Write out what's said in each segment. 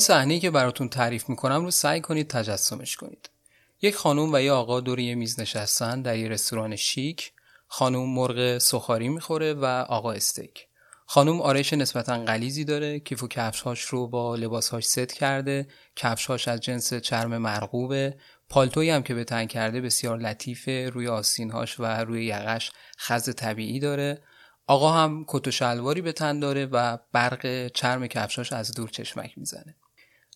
این صحنه که براتون تعریف می‌کنم رو سعی کنید تجسمش کنید. یک خانم و یه آقا دور یه میز نشستن در یه رستوران شیک. خانم مرغ سخاری می‌خوره و آقا استیک. خانم آرش نسبتا غلیزی داره کیف و کفشهاش رو با لباسهاش ست کرده کفشهاش از جنس چرم مرغوبه. پالتویی هم که به تن کرده بسیار لطیفه روی آسینهاش و روی یقش خز طبیعی داره. آقا هم کت و شلواری به تن داره و برق چرم کفشاش از دور چشمک می‌زنه.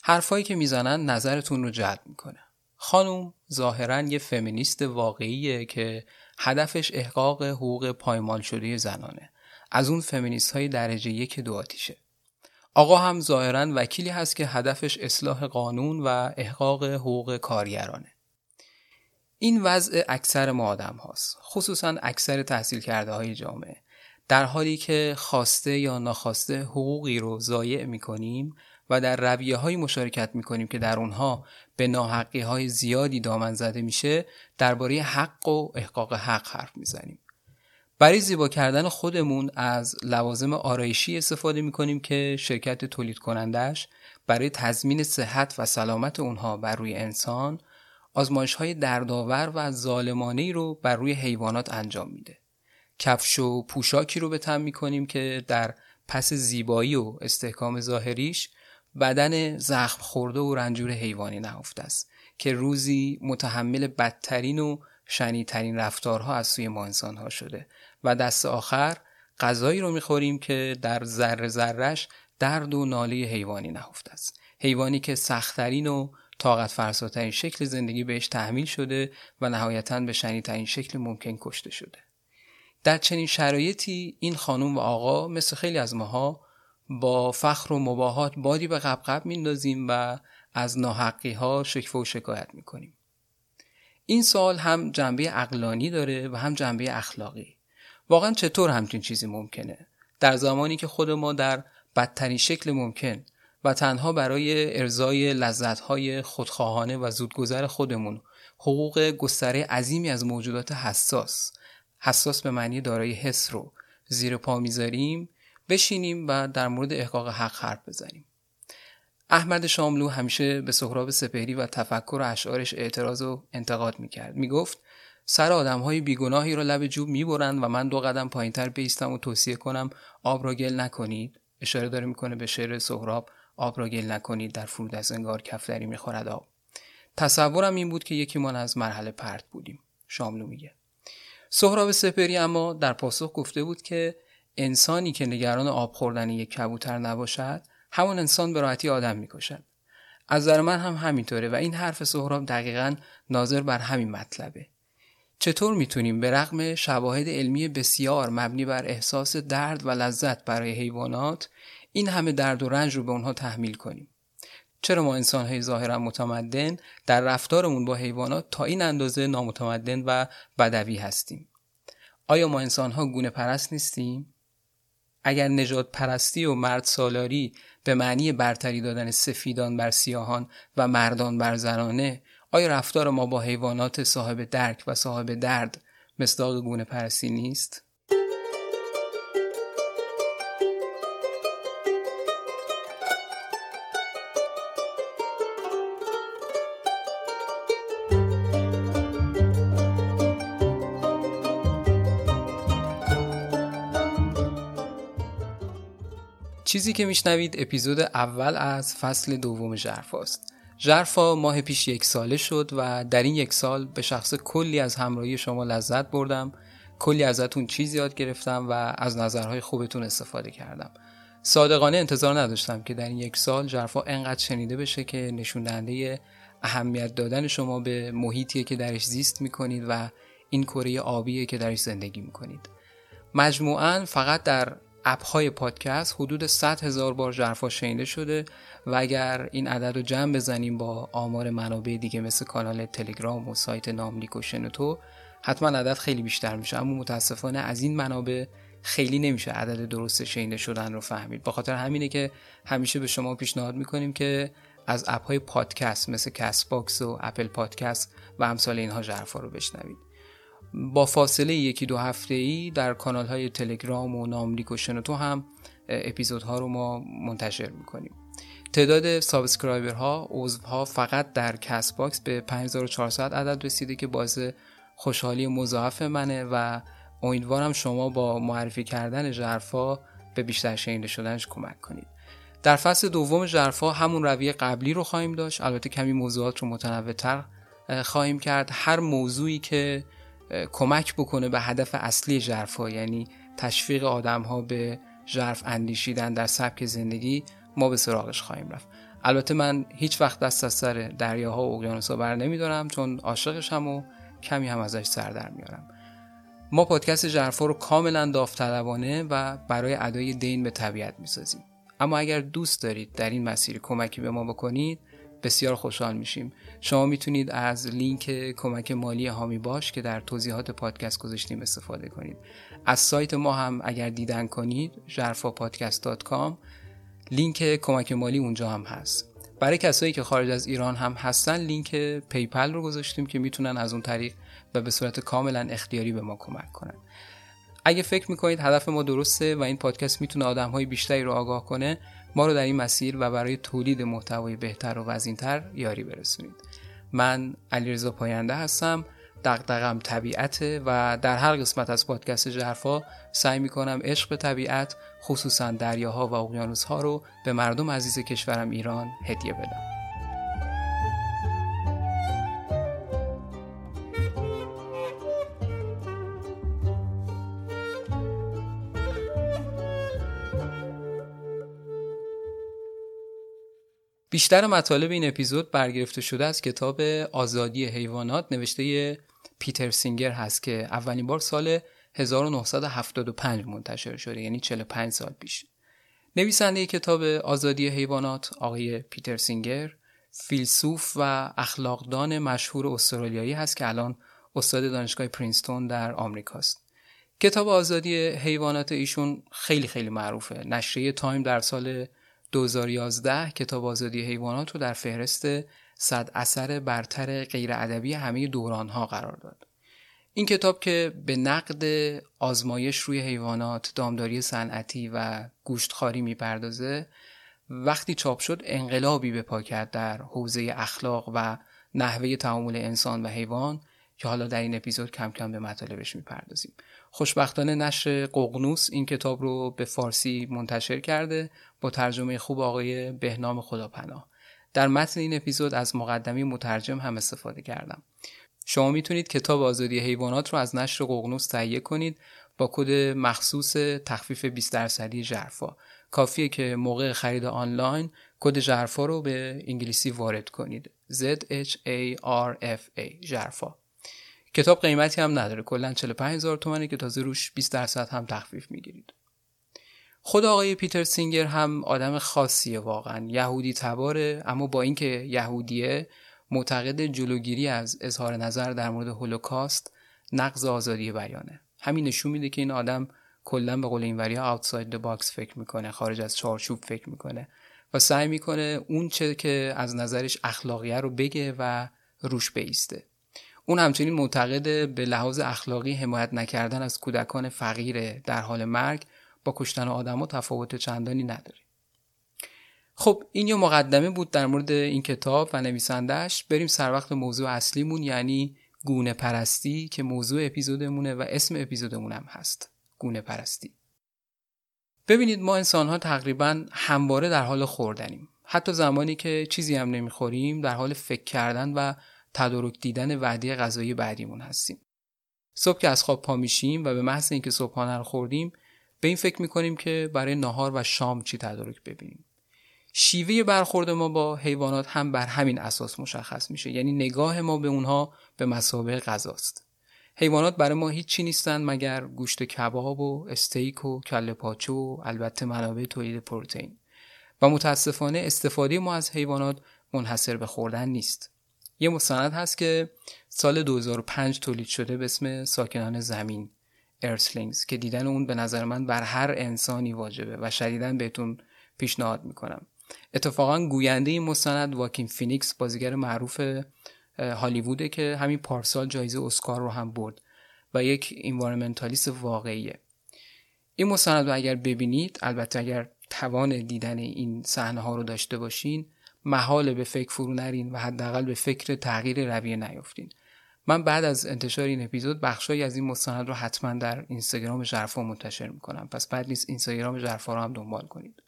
حرفایی که می‌زنن نظرتون رو جلب می‌کنه. خانم ظاهرا یه فمینیست واقعیه که هدفش احقاق حقوق پایمال شده زنانه. از اون فمینیست های درجه یک دو آتیشه. آقا هم ظاهرا وکیلی هست که هدفش اصلاح قانون و احقاق حقوق کارگرانه. این وضع اکثر ما آدم هاست خصوصا اکثر تحصیل کرده های جامعه. در حالی که خواسته یا ناخواسته حقوقی رو ضایع می کنیم و در رویه های مشارکت می کنیم که در اونها به ناحقی های زیادی دامن زده میشه درباره حق و احقاق حق حرف می‌زنیم برای زیبا کردن خودمون از لوازم آرایشی استفاده می کنیم که شرکت تولید کنندش برای تضمین صحت و سلامت اونها بر روی انسان آزمایش های دردآور و ظالمانه رو بر روی حیوانات انجام میده. کفش و پوشاکی رو به تن می کنیم که در پس زیبایی و استحکام ظاهریش بدن زخم خورده و رنجور حیوانی نهفته است که روزی متحمل بدترین و شنیترین رفتارها از سوی ما انسان ها شده و دست آخر غذایی رو می‌خوریم که در ذره ذرش درد و ناله حیوانی نهفته است. حیوانی که سختترین و طاقت فرساترین شکل زندگی بهش تحمیل شده و نهایتا به شنیترین شکل ممکن کشته شده. در چنین شرایطی این خانم و آقا مثل خیلی از ماها با فخر و مباهات بادی به قبقب میندازیم و از ناحقی ها شکفه و شکایت می‌کنیم. این سوال هم جنبه اقلانی داره و هم جنبه اخلاقی. واقعا چطور همچین چیزی ممکنه؟ در زمانی که خود ما در بدترین شکل ممکن و تنها برای ارزای لذتهای خودخواهانه و زودگذر خودمون حقوق گستره عظیمی از موجودات حساس حساس به معنی دارای حس رو زیر پا می‌ذاریم بشینیم و در مورد احقاق حق حرف بزنیم. احمد شاملو همیشه به سهراب سپهری و تفکر و اشعارش اعتراض و انتقاد می‌کرد. می‌گفت سر آدم های بیگناهی را لب جوب می‌برند و من دو قدم پایینتر بیستم و توصیه کنم آب را گل نکنید. اشاره داره می‌کنه به شعر سهراب آب را گل نکنید در فرود از انگار کفدری می‌خورد آب. تصورم این بود که یکی من از مرحله پرت بودیم. شاملو میگه. سهراب سپری اما در پاسخ گفته بود که انسانی که نگران آب خوردن یک کبوتر نباشد همون انسان به راحتی آدم می‌کشد. از نظر من هم همینطوره و این حرف سهراب دقیقا ناظر بر همین مطلبه. چطور می‌تونیم به رغم شواهد علمی بسیار مبنی بر احساس درد و لذت برای حیوانات این همه درد و رنج رو به اونها تحمیل کنیم؟ چرا ما انسان های ظاهرا متمدن در رفتارمون با حیوانات تا این اندازه نامتمدن و بدوی هستیم؟ آیا ما انسان ها گونه پرست نیستیم؟ اگر نجات پرستی و مرد سالاری به معنی برتری دادن سفیدان بر سیاهان و مردان بر زنانه آیا رفتار ما با حیوانات صاحب درک و صاحب درد مصداق گونه پرستی نیست؟ چیزی که میشنوید اپیزود اول از فصل دوم ژرفاست ژرفا ماه پیش یک ساله شد و در این یک سال به شخص کلی از همراهی شما لذت بردم کلی ازتون چیز یاد گرفتم و از نظرهای خوبتون استفاده کردم. صادقانه انتظار نداشتم که در این یک سال ژرفا انقدر شنیده بشه که نشون دهنده اهمیت دادن شما به محیطیه که درش زیست می‌کنید و این کره آبیه که درش زندگی می‌کنید. مجموعا فقط در اپ های پادکست حدود 100 هزار بار ژرفا شنیده شده و اگر این عدد رو جمع بزنیم با آمار منابع دیگه مثل کانال تلگرام و سایت ناملیک و شنوتو حتما عدد خیلی بیشتر میشه. اما متاسفانه از این منابع خیلی نمیشه عدد درست شنیده شدن رو فهمید. به خاطر همینه که همیشه به شما پیشنهاد می‌کنیم که از اپ های پادکست مثل Castbox و Apple Podcast و امثال اینها ژرفا رو بشنوید. با فاصله یکی دو هفته ای در کانال های تلگرام و ناملیک و شنوتو هم اپیزودها رو ما منتشر می‌کنیم. تعداد subscriber ها عضوها فقط در Castbox به 5400 عدد رسیده که باعث خوشحالی مضاعف منه و امیدوارم شما با معرفی کردن ژرفا به بیشتر شنیده شدنش کمک کنید. در فصل دوم ژرفا همون رویه قبلی رو خواهیم داشت. البته کمی موضوعات رو متنوعتر خواهیم کرد. هر موضوعی که کمک بکنه به هدف اصلی جرفا یعنی تشویق آدم ها به ژرف اندیشیدن در سبک زندگی ما به سراغش خواهیم رفت. البته من هیچ وقت دست از سر دریاها و اقیانوسها بر نمیدارم چون عاشقشم و کمی هم ازش سر در میارم. ما پادکست جرفا رو کاملا داوطلبانه و برای ادای دین به طبیعت می‌سازیم. اما اگر دوست دارید در این مسیر کمکی به ما بکنید بسیار خوشحال میشیم. شما می‌تونید از لینک کمک مالی حامی باش که در توضیحات پادکست گذاشتیم استفاده کنید. از سایت ما هم اگر دیدن کنید zharfapodcast.com لینک کمک مالی اونجا هم هست. برای کسایی که خارج از ایران هم هستن لینک PayPal رو گذاشتیم که می‌تونن از اون طریق و به صورت کاملا اختیاری به ما کمک کنن. اگه فکر می‌کنید هدف ما درسته و این پادکست می‌تونه آدم های بیشتری رو آگاه کنه ما رو در این مسیر و برای تولید محتوای بهتر و وزینتر یاری برسونید. من علیرضا پاینده هستم دقدقم طبیعته و در هر قسمت از پادکست جرفا سعی می‌کنم عشق به طبیعت خصوصا دریاها و اقیانوسها رو به مردم عزیز کشورم ایران هدیه بدم. بیشتر مطالب این اپیزود برگرفته شده از کتاب آزادی حیوانات نوشته پیتر سینگر هست که اولین بار سال 1975 منتشر شده یعنی 45 سال پیش. نویسنده کتاب آزادی حیوانات آقای پیتر سینگر فیلسوف و اخلاقدان مشهور استرالیایی هست که الان استاد دانشگاه پرینستون در آمریکاست کتاب آزادی حیوانات ایشون خیلی خیلی معروفه. نشریه تایم در سال 2011 کتاب آزادی حیوانات رو در فهرست صد اثر برتر غیر ادبی همه دوران ها قرار داد. این کتاب که به نقد آزمایش روی حیوانات، دامداری صنعتی و گوشتخواری می‌پردازه وقتی چاپ شد انقلابی به پا کرد در حوزه اخلاق و نحوه تعامل انسان و حیوان که حالا در این اپیزود کم کم به مطالبش می‌پردازیم خوشبختانه نشر ققنوس این کتاب رو به فارسی منتشر کرده با ترجمه خوب آقای بهنام خداپناه. در متن این اپیزود از مقدمی مترجم هم استفاده کردم. شما می‌تونید کتاب آزادی حیوانات رو از نشر ققنوس تهیه کنید با کد مخصوص تخفیف 20 درصدی جرفا کافیه که موقع خرید آنلاین کد جرفا رو به انگلیسی وارد کنید. Z H A R F A جرفا کتاب قیمتی هم نداره. کلا 45 هزار تومنه که تازه روش 20 درصد هم تخفیف می‌گیرید. خود آقای پیتر سینگر هم آدم خاصیه واقعا. یهودی تباره اما با اینکه یهودیه معتقد جلوگیری از اظهار نظر در مورد هولوکاست نقض آزادی بیانه. همین نشون میده که این آدم کلا به قول اینوری the box فکر می‌کنه خارج از چارچوب فکر می‌کنه و سعی می‌کنه اون چه که از نظرش اخلاقیه رو بگه و روش بیسته. اون همچنین معتقد به لحاظ اخلاقی حمایت نکردن از کودکان فقیر در حال مرگ با کشتن آدما تفاوت چندانی نداره خب این یه مقدمه بود در مورد این کتاب و نویسندهش بریم سر وقت موضوع اصلیمون یعنی گونه پرستی که موضوع اپیزودمونه و اسم اپیزودمون هم هست. گونه پرستی. ببینید ما انسان ها تقریبا همواره در حال خوردنیم. حتی زمانی که چیزی هم نمی‌خوریم در حال فکر کردن و تدارک دیدن وعده غذایی بعدیمون هستیم. صبح که از خواب پا میشیم و به محض اینکه صبحانه رو خوردیم به این فکر می‌کنیم که برای نهار و شام چی تدارک ببینیم؟ شیوه برخورد ما با حیوانات هم بر همین اساس مشخص میشه. یعنی نگاه ما به اونها به مسابقه غذاست. حیوانات برای ما هیچی نیستند مگر گوشت کباب و استیک و کله پاچه و البته منابع تولید پروتئین. و متاسفانه استفاده ما از حیوانات منحصر به خوردن نیست. یه مستند هست که سال 2005 تولید شده به اسم ساکنان زمین. Earthlings که دیدن اون به نظر من بر هر انسانی واجبه و شدیدا بهتون پیشنهاد می‌کنم. اتفاقا گوینده این مستند واکین فینیکس بازیگر معروف هالیووده که همین پارسال جایزه اسکار رو هم برد و یک environmentalist واقعیه. این مستند رو اگر ببینید البته اگر توان دیدن این صحنه ها رو داشته باشین محال به فکر فرو نرین و حداقل به فکر تغییر رویه نیافتین. من بعد از انتشار این اپیزود بخشایی از این مستند رو حتما در اینستاگرام ژرفا منتشر می‌کنم پس بعد نیست اینستاگرام ژرفا رو هم دنبال کنید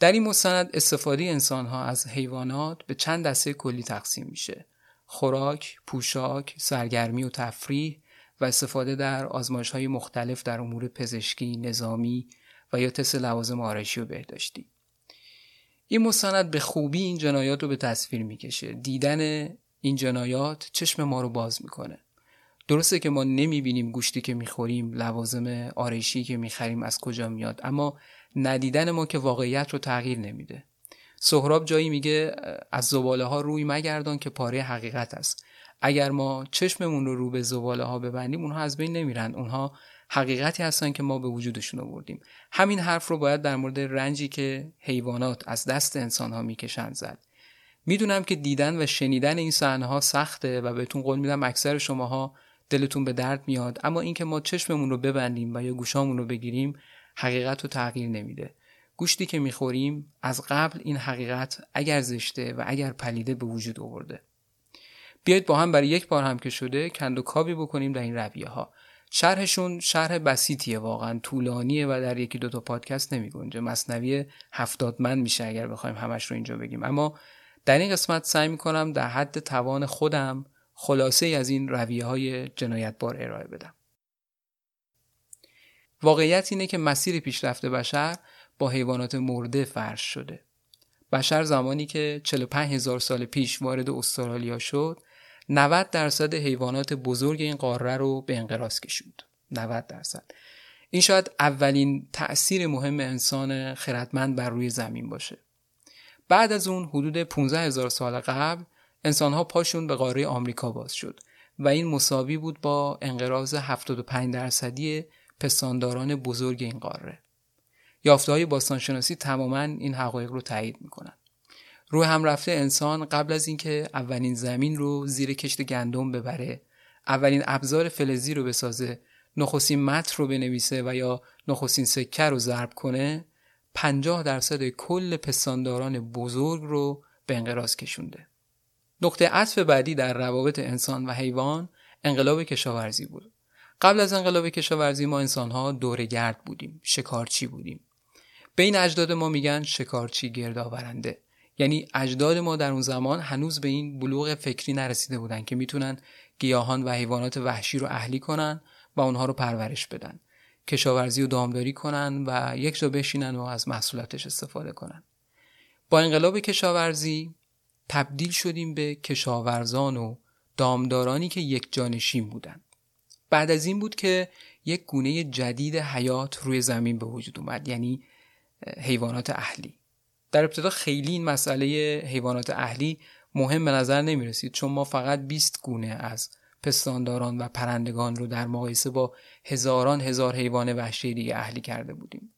در این مستند استفاده انسان ها از حیوانات به چند دسته کلی تقسیم میشه خوراک، پوشاک، سرگرمی و تفریح و استفاده در آزمایش های مختلف در امور پزشکی، نظامی و یا تست لوازم آرایشی و بهداشتی. این مستند به خوبی این جنایات رو به تصویر می‌کشه. دیدن این جنایات چشم ما رو باز می‌کنه. درسته که ما نمی‌بینیم گوشتی که می‌خوریم لوازم آرایشی که می‌خریم از کجا میاد اما ندیدن ما که واقعیت رو تغییر نمیده. سهراب جایی میگه از زباله ها روی مگردان که پاره حقیقت است. اگر ما چشممون رو رو به زباله ها ببندیم اونها از بین نمیرن. اونها حقیقتی هستن که ما به وجودشون آوردیم. همین حرف رو باید در مورد رنجی که حیوانات از دست انسان ها می‌کشند زد. می‌دونم که دیدن و شنیدن این صحنه ها سخته و بهتون قول میدم اکثر شماها دلتون به درد میاد. اما اینکه ما چشممون رو ببندیم و یا گوشامون رو بگیریم حقیقت رو تغییر نمیده. گوشتی که می‌خوریم از قبل این حقیقت اگر زشته و اگر پلیده به وجود آورده. بیایید با هم برای یک بار هم که شده کند و کابی بکنیم در این رویه ها شرحشون شرح بسیطیه واقعا طولانیه و در یکی دوتا پادکست نمی گنجه مصنوی هفتاد من میشه اگر بخوایم همش رو اینجا بگیم. اما در این قسمت سعی می‌کنم در حد توان خودم خلاصه از این رویه های جنایتبار ارائه بدم. واقعیت اینه که مسیر پیشرفت بشر با حیوانات مرده فرش شده. بشر زمانی که 45 هزار سال پیش وارد استرالیا شد 90 درصد حیوانات بزرگ این قاره رو به انقراض کشید 90 درصد. این شاید اولین تأثیر مهم انسان خردمند بر روی زمین باشه. بعد از اون حدود 15 هزار سال قبل انسانها پاشون به قاره آمریکا باز شد و این مساوی بود با انقراض 75 درصدی پستانداران بزرگ این قاره. یافته های باستانشناسی تماما این حقایق رو تایید می‌کنن. روی هم رفته انسان قبل از اینکه اولین زمین رو زیر کشت گندم ببره اولین ابزار فلزی رو بسازه نخستین متر رو بنویسه و یا نخستین سکه رو ضرب کنه 50 درصد کل پستانداران بزرگ رو به انقراض کشونده. نقطه عطف بعدی در روابط انسان و حیوان انقلاب کشاورزی بود. قبل از انقلاب کشاورزی ما انسانها گرد بودیم شکارچی بودیم. بین اجداد ما میگن شکارچی گردآورنده. یعنی اجداد ما در اون زمان هنوز به این بلوغ فکری نرسیده بودن که می‌تونن گیاهان و حیوانات وحشی رو اهلی کنن و اونها رو پرورش بدن. کشاورزی و دامداری کنن و یک جا بشینن و از محصولاتش استفاده کنن. با انقلاب کشاورزی تبدیل شدیم به کشاورزان و دامدارانی که یک جانشین بودن. بعد از این بود که یک گونه جدید حیات روی زمین به وجود اومد یعنی حیوانات اهلی. در ابتدا خیلی این مسئله حیوانات اهلی مهم به نظر نمی رسید چون ما فقط 20 گونه از پستانداران و پرندگان رو در مقایسه با هزاران هزار حیوان وحشی دیگه اهلی کرده بودیم.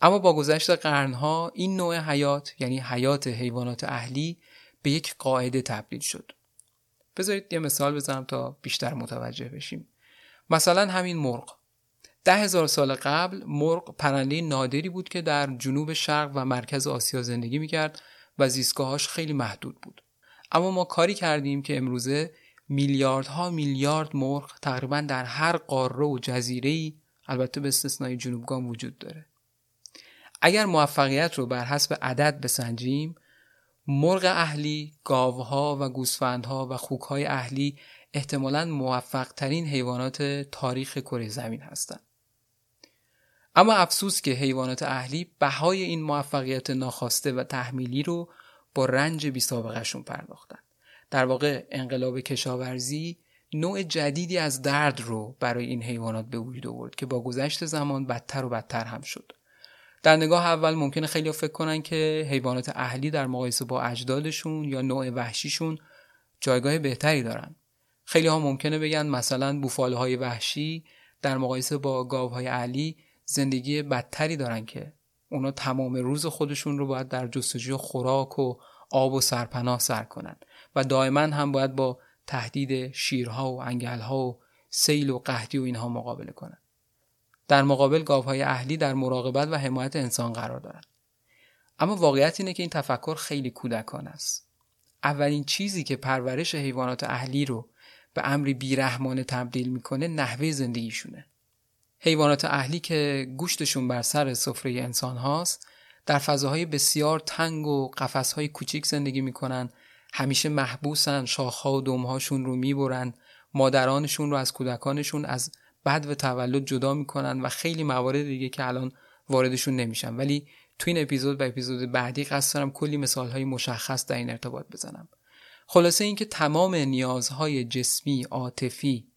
اما با گذشت قرنها این نوع حیات یعنی حیات حیوانات اهلی به یک قاعده تبدیل شد. بذارید یه مثال بزنم تا بیشتر متوجه بشیم. مثلا همین مرغ. ده هزار سال قبل مرغ پرنده نادری بود که در جنوب شرق و مرکز آسیا زندگی می‌کرد و زیستگاهاش خیلی محدود بود. اما ما کاری کردیم که امروزه میلیاردها میلیارد مرغ تقریبا در هر قاره و جزیره البته به استثنای جنوبگام وجود داره اگر موفقیت رو بر حسب عدد بسنجیم مرغ اهلی، گاوها و گوسفندها و خوکهای اهلی احتمالا موفق ترین حیوانات تاریخ کره زمین هستند. اما افسوس که حیوانات اهلی بهای این موفقیت ناخواسته و تحمیلی رو با رنج بی سابقهشون پرداختن. در واقع انقلاب کشاورزی نوع جدیدی از درد رو برای این حیوانات به وجود آورد که با گذشت زمان بدتر و بدتر هم شد. در نگاه اول ممکنه خیلی فکر کنن که حیوانات اهلی در مقایسه با اجدادشون یا نوع وحشیشون جایگاه بهتری دارن. خیلی ها ممکنه بگن مثلا بوفاله های وحشی در مقایسه با گاوهای اهلی زندگی بدتری دارن که اونا تمام روز خودشون رو باید در جستجوی خوراک و آب و سرپناه سر کنن و دائما هم باید با تهدید شیرها و انگلها و سیل و قحطی و اینها مقابله کنن در مقابل گاوهای اهلی در مراقبت و حمایت انسان قرار دارند. اما واقعیت اینه که این تفکر خیلی کودکان است. اولین چیزی که پرورش حیوانات اهلی رو به امری بیرحمانه تبدیل می‌کنه نحوه زندگیشونه. حیوانات اهلی که گوشتشون بر سر سفره انسان هاست در فضاهای بسیار تنگ و قفسهای کوچیک زندگی می‌کنن همیشه محبوسن شاخها و دمهاشون رو می‌برن. مادرانشون رو از کودکانشون از بد و تولد جدا می‌کنن و خیلی موارد دیگه که الان واردشون نمیشن. ولی تو این اپیزود و اپیزود بعدی قصد دارم کلی مثال های مشخص در این ارتباط بزنم. خلاصه اینکه تمام نیازهای جسمی، عاطفی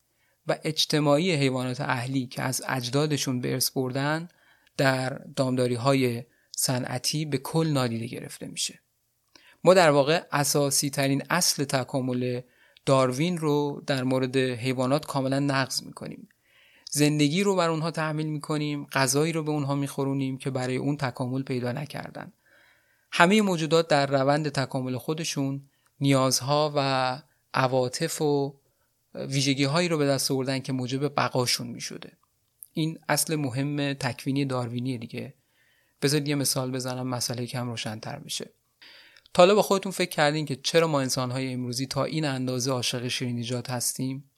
و اجتماعی حیوانات اهلی که از اجدادشون به ارث بردن در دامداری های صنعتی به کل نادیده گرفته میشه. ما در واقع اساسی ترین اصل تکامل داروین رو در مورد حیوانات کاملا نقض می‌کنیم. زندگی رو بر اونها تحمیل می‌کنیم غذایی رو به اونها میخورونیم که برای اون تکامل پیدا نکردن. همه موجودات در روند تکامل خودشون نیازها و عواطف و ویژگی هایی رو به دست آوردن که موجب بقاشون می‌شده. این اصل مهم تکوینی داروینی دیگه. بذارید یه مثال بزنم مسئله کم روشنتر بشه. تا با خودتون فکر کردین که چرا ما انسانهای امروزی تا این اندازه عاشق شیرینیجات هستیم؟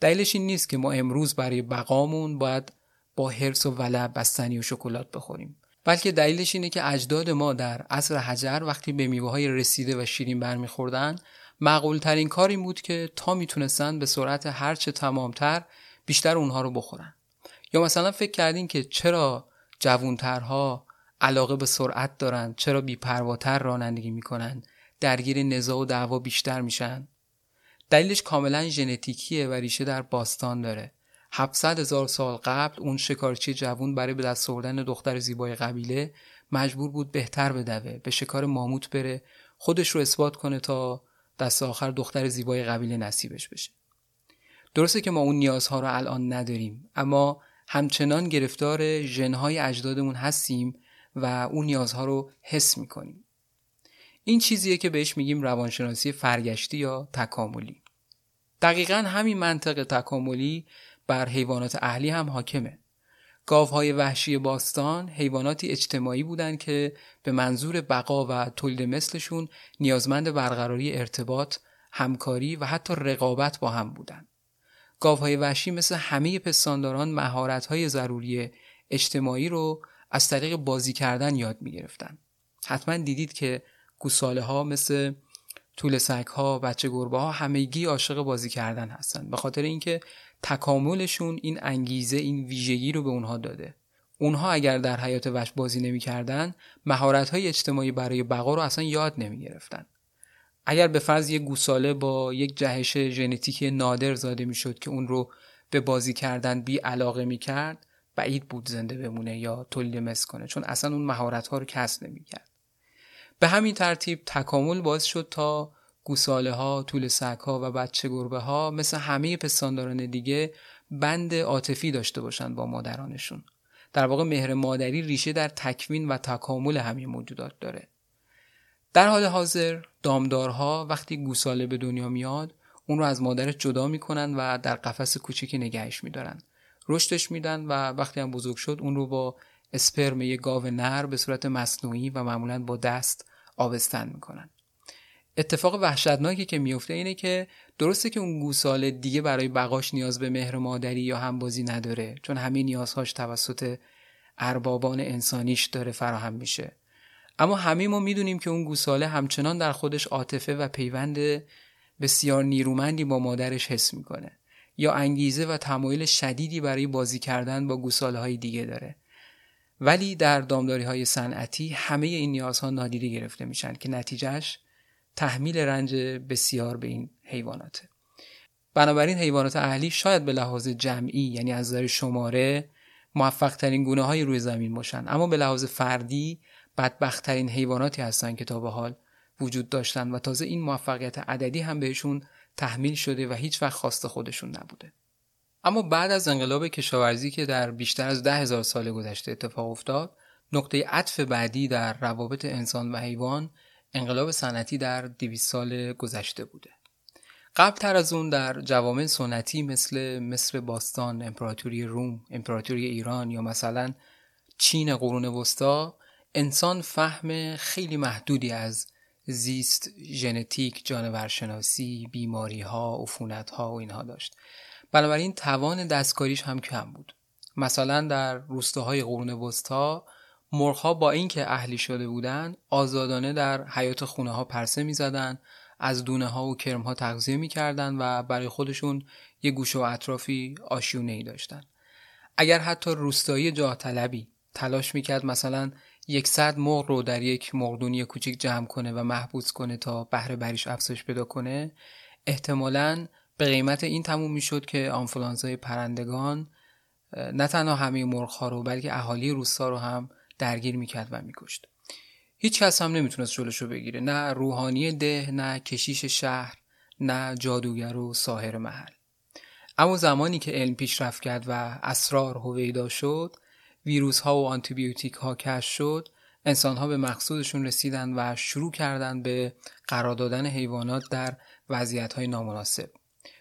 دلیلش این نیست که ما امروز برای بقامون باید با حرس و ولع بستنی و شکلات بخوریم. بلکه دلیلش اینه که اجداد ما در عصر حجر وقتی به میوه های رسیده و شیرین برمیخوردن معقول ترین کار این بود که تا می‌تونستن به سرعت هرچه تمامتر بیشتر اونها رو بخورن. یا مثلا فکر کردین که چرا جوونترها علاقه به سرعت دارن چرا بیپرواتر رانندگی می‌کنن درگیر نزاع و دعوا بیشتر میشن. دلیلش کاملا ژنتیکیه و ریشه در باستان داره. 700 هزار سال قبل اون شکارچی جوون برای به دست آوردن دختر زیبای قبیله مجبور بود بهتر بدوه به شکار ماموت بره خودش رو اثبات کنه تا دست آخر دختر زیبای قبیله نصیبش بشه. درسته که ما اون نیازها رو الان نداریم اما همچنان گرفتار ژنهای اجدادمون هستیم و اون نیازها رو حس می‌کنیم. این چیزیه که بهش میگیم روانشناسی فرگشتی یا تکاملی. دقیقا همین منطق تکاملی بر حیوانات اهلی هم حاکمه. گاوهای وحشی باستان حیواناتی اجتماعی بودند که به منظور بقا و تولید مثلشون نیازمند برقراری ارتباط، همکاری و حتی رقابت با هم بودند. گاوهای وحشی مثل همه پستانداران مهارت‌های ضروری اجتماعی رو از طریق بازی کردن یاد می‌گرفتن. حتما دیدید که گوساله ها مثل طول سگ ها بچه گربه ها همگی عاشق بازی کردن هستن به خاطر اینکه تکاملشون این انگیزه این ویژگی رو به اونها داده اونها اگر در حیات وحش بازی نمی‌کردن مهارت های اجتماعی برای بقا رو اصلا یاد نمی گرفتن. اگر به فرض یک گوساله با یک جهش ژنتیکی نادر زاده می‌شد که اون رو به بازی کردن بی علاقه می کرد بعید بود زنده بمونه یا تولید مثل کنه چون اصلا اون مهارت ها رو کسب نمی کرد. به همین ترتیب تکامل باعث شد تا گوساله ها، طول سگ ها و بچه گربه ها مثل همه پستانداران دیگه بند عاطفی داشته باشند با مادرانشون. در واقع مهر مادری ریشه در تکوین و تکامل همه موجودات داره. در حال حاضر دامدارها وقتی گوساله به دنیا میاد اون رو از مادرش جدا می‌کنن و در قفس کوچیکی نگهش میدارن. رشدش میدن و وقتی هم بزرگ شد اون رو با اسپرم یک گاو نر به صورت مصنوعی و معمولا با دست آبستن می‌کنن. اتفاق وحشتناکی که میفته اینه که درسته که اون گوساله دیگه برای بقاش نیاز به مهر مادری یا همبازی نداره چون همه نیازهاش توسط اربابان انسانیش داره فراهم میشه. اما همه ما می‌دونیم که اون گوساله همچنان در خودش عاطفه و پیوند بسیار نیرومندی با مادرش حس می‌کنه. یا انگیزه و تمایل شدیدی برای بازی کردن با گوساله های دیگه داره. ولی در دامداری های صنعتی همه این نیازها نادیده گرفته میشن که نتیجهش تحمیل رنج بسیار به این حیواناته. بنابراین حیوانات اهلی شاید به لحاظ جمعی یعنی از نظر شماره موفق ترین گونه های روی زمین باشن. اما به لحاظ فردی بدبخت ترین حیواناتی هستن که تا به حال وجود داشتن و تازه این موفقیت عددی هم بهشون تحمیل شده و هیچ وقت خواست خودشون نبوده. اما بعد از انقلاب کشاورزی که در بیشتر از ده هزار سال گذشته اتفاق افتاد نقطه عطف بعدی در روابط انسان و حیوان انقلاب صنعتی در 200 سال گذشته بوده. قبل تر از اون در جوامع سنتی مثل مصر باستان، امپراتوری روم، امپراتوری ایران یا مثلا چین قرون وسطا انسان فهم خیلی محدودی از زیست ژنتیک، جانورشناسی، بیماری ها، عفونت ها و اینها داشت. بنابراین توان دستکاریش هم کم بود. مثلا در روستاهای قرون وسطا مرغها با اینکه اهلی شده بودند آزادانه در حیات خونه ها پرسه می‌زدند از دونه ها و کرم ها تغذیه می‌کردند و برای خودشون یه گوشه و اطرافی آشیونه ای داشتن اگر حتی روستایی جاه طلبی تلاش می‌کرد مثلا یکصد مرغ رو در یک مرغدونی کوچیک جمع کنه و محبوس کنه تا بهره بریش افزایش پیدا کنه. احتمالا به قیمت این تموم می‌شد که آنفولانزای پرندگان نه تنها همه مرغ ها رو بلکه اهالی روستا رو هم درگیر می‌کرد و میکشت. هیچ کس هم نمی‌تونست جلوشو بگیره. نه روحانی ده نه کشیش شهر نه جادوگر و ساهر محل. اما زمانی که علم پیشرفت کرد و اسرار هویدا شد ویروس ها و آنتیبیوتیک ها کش شد انسان ها به مقصودشون رسیدن و شروع کردند به قرار دادن حیوانات در وضعیت های نامناسب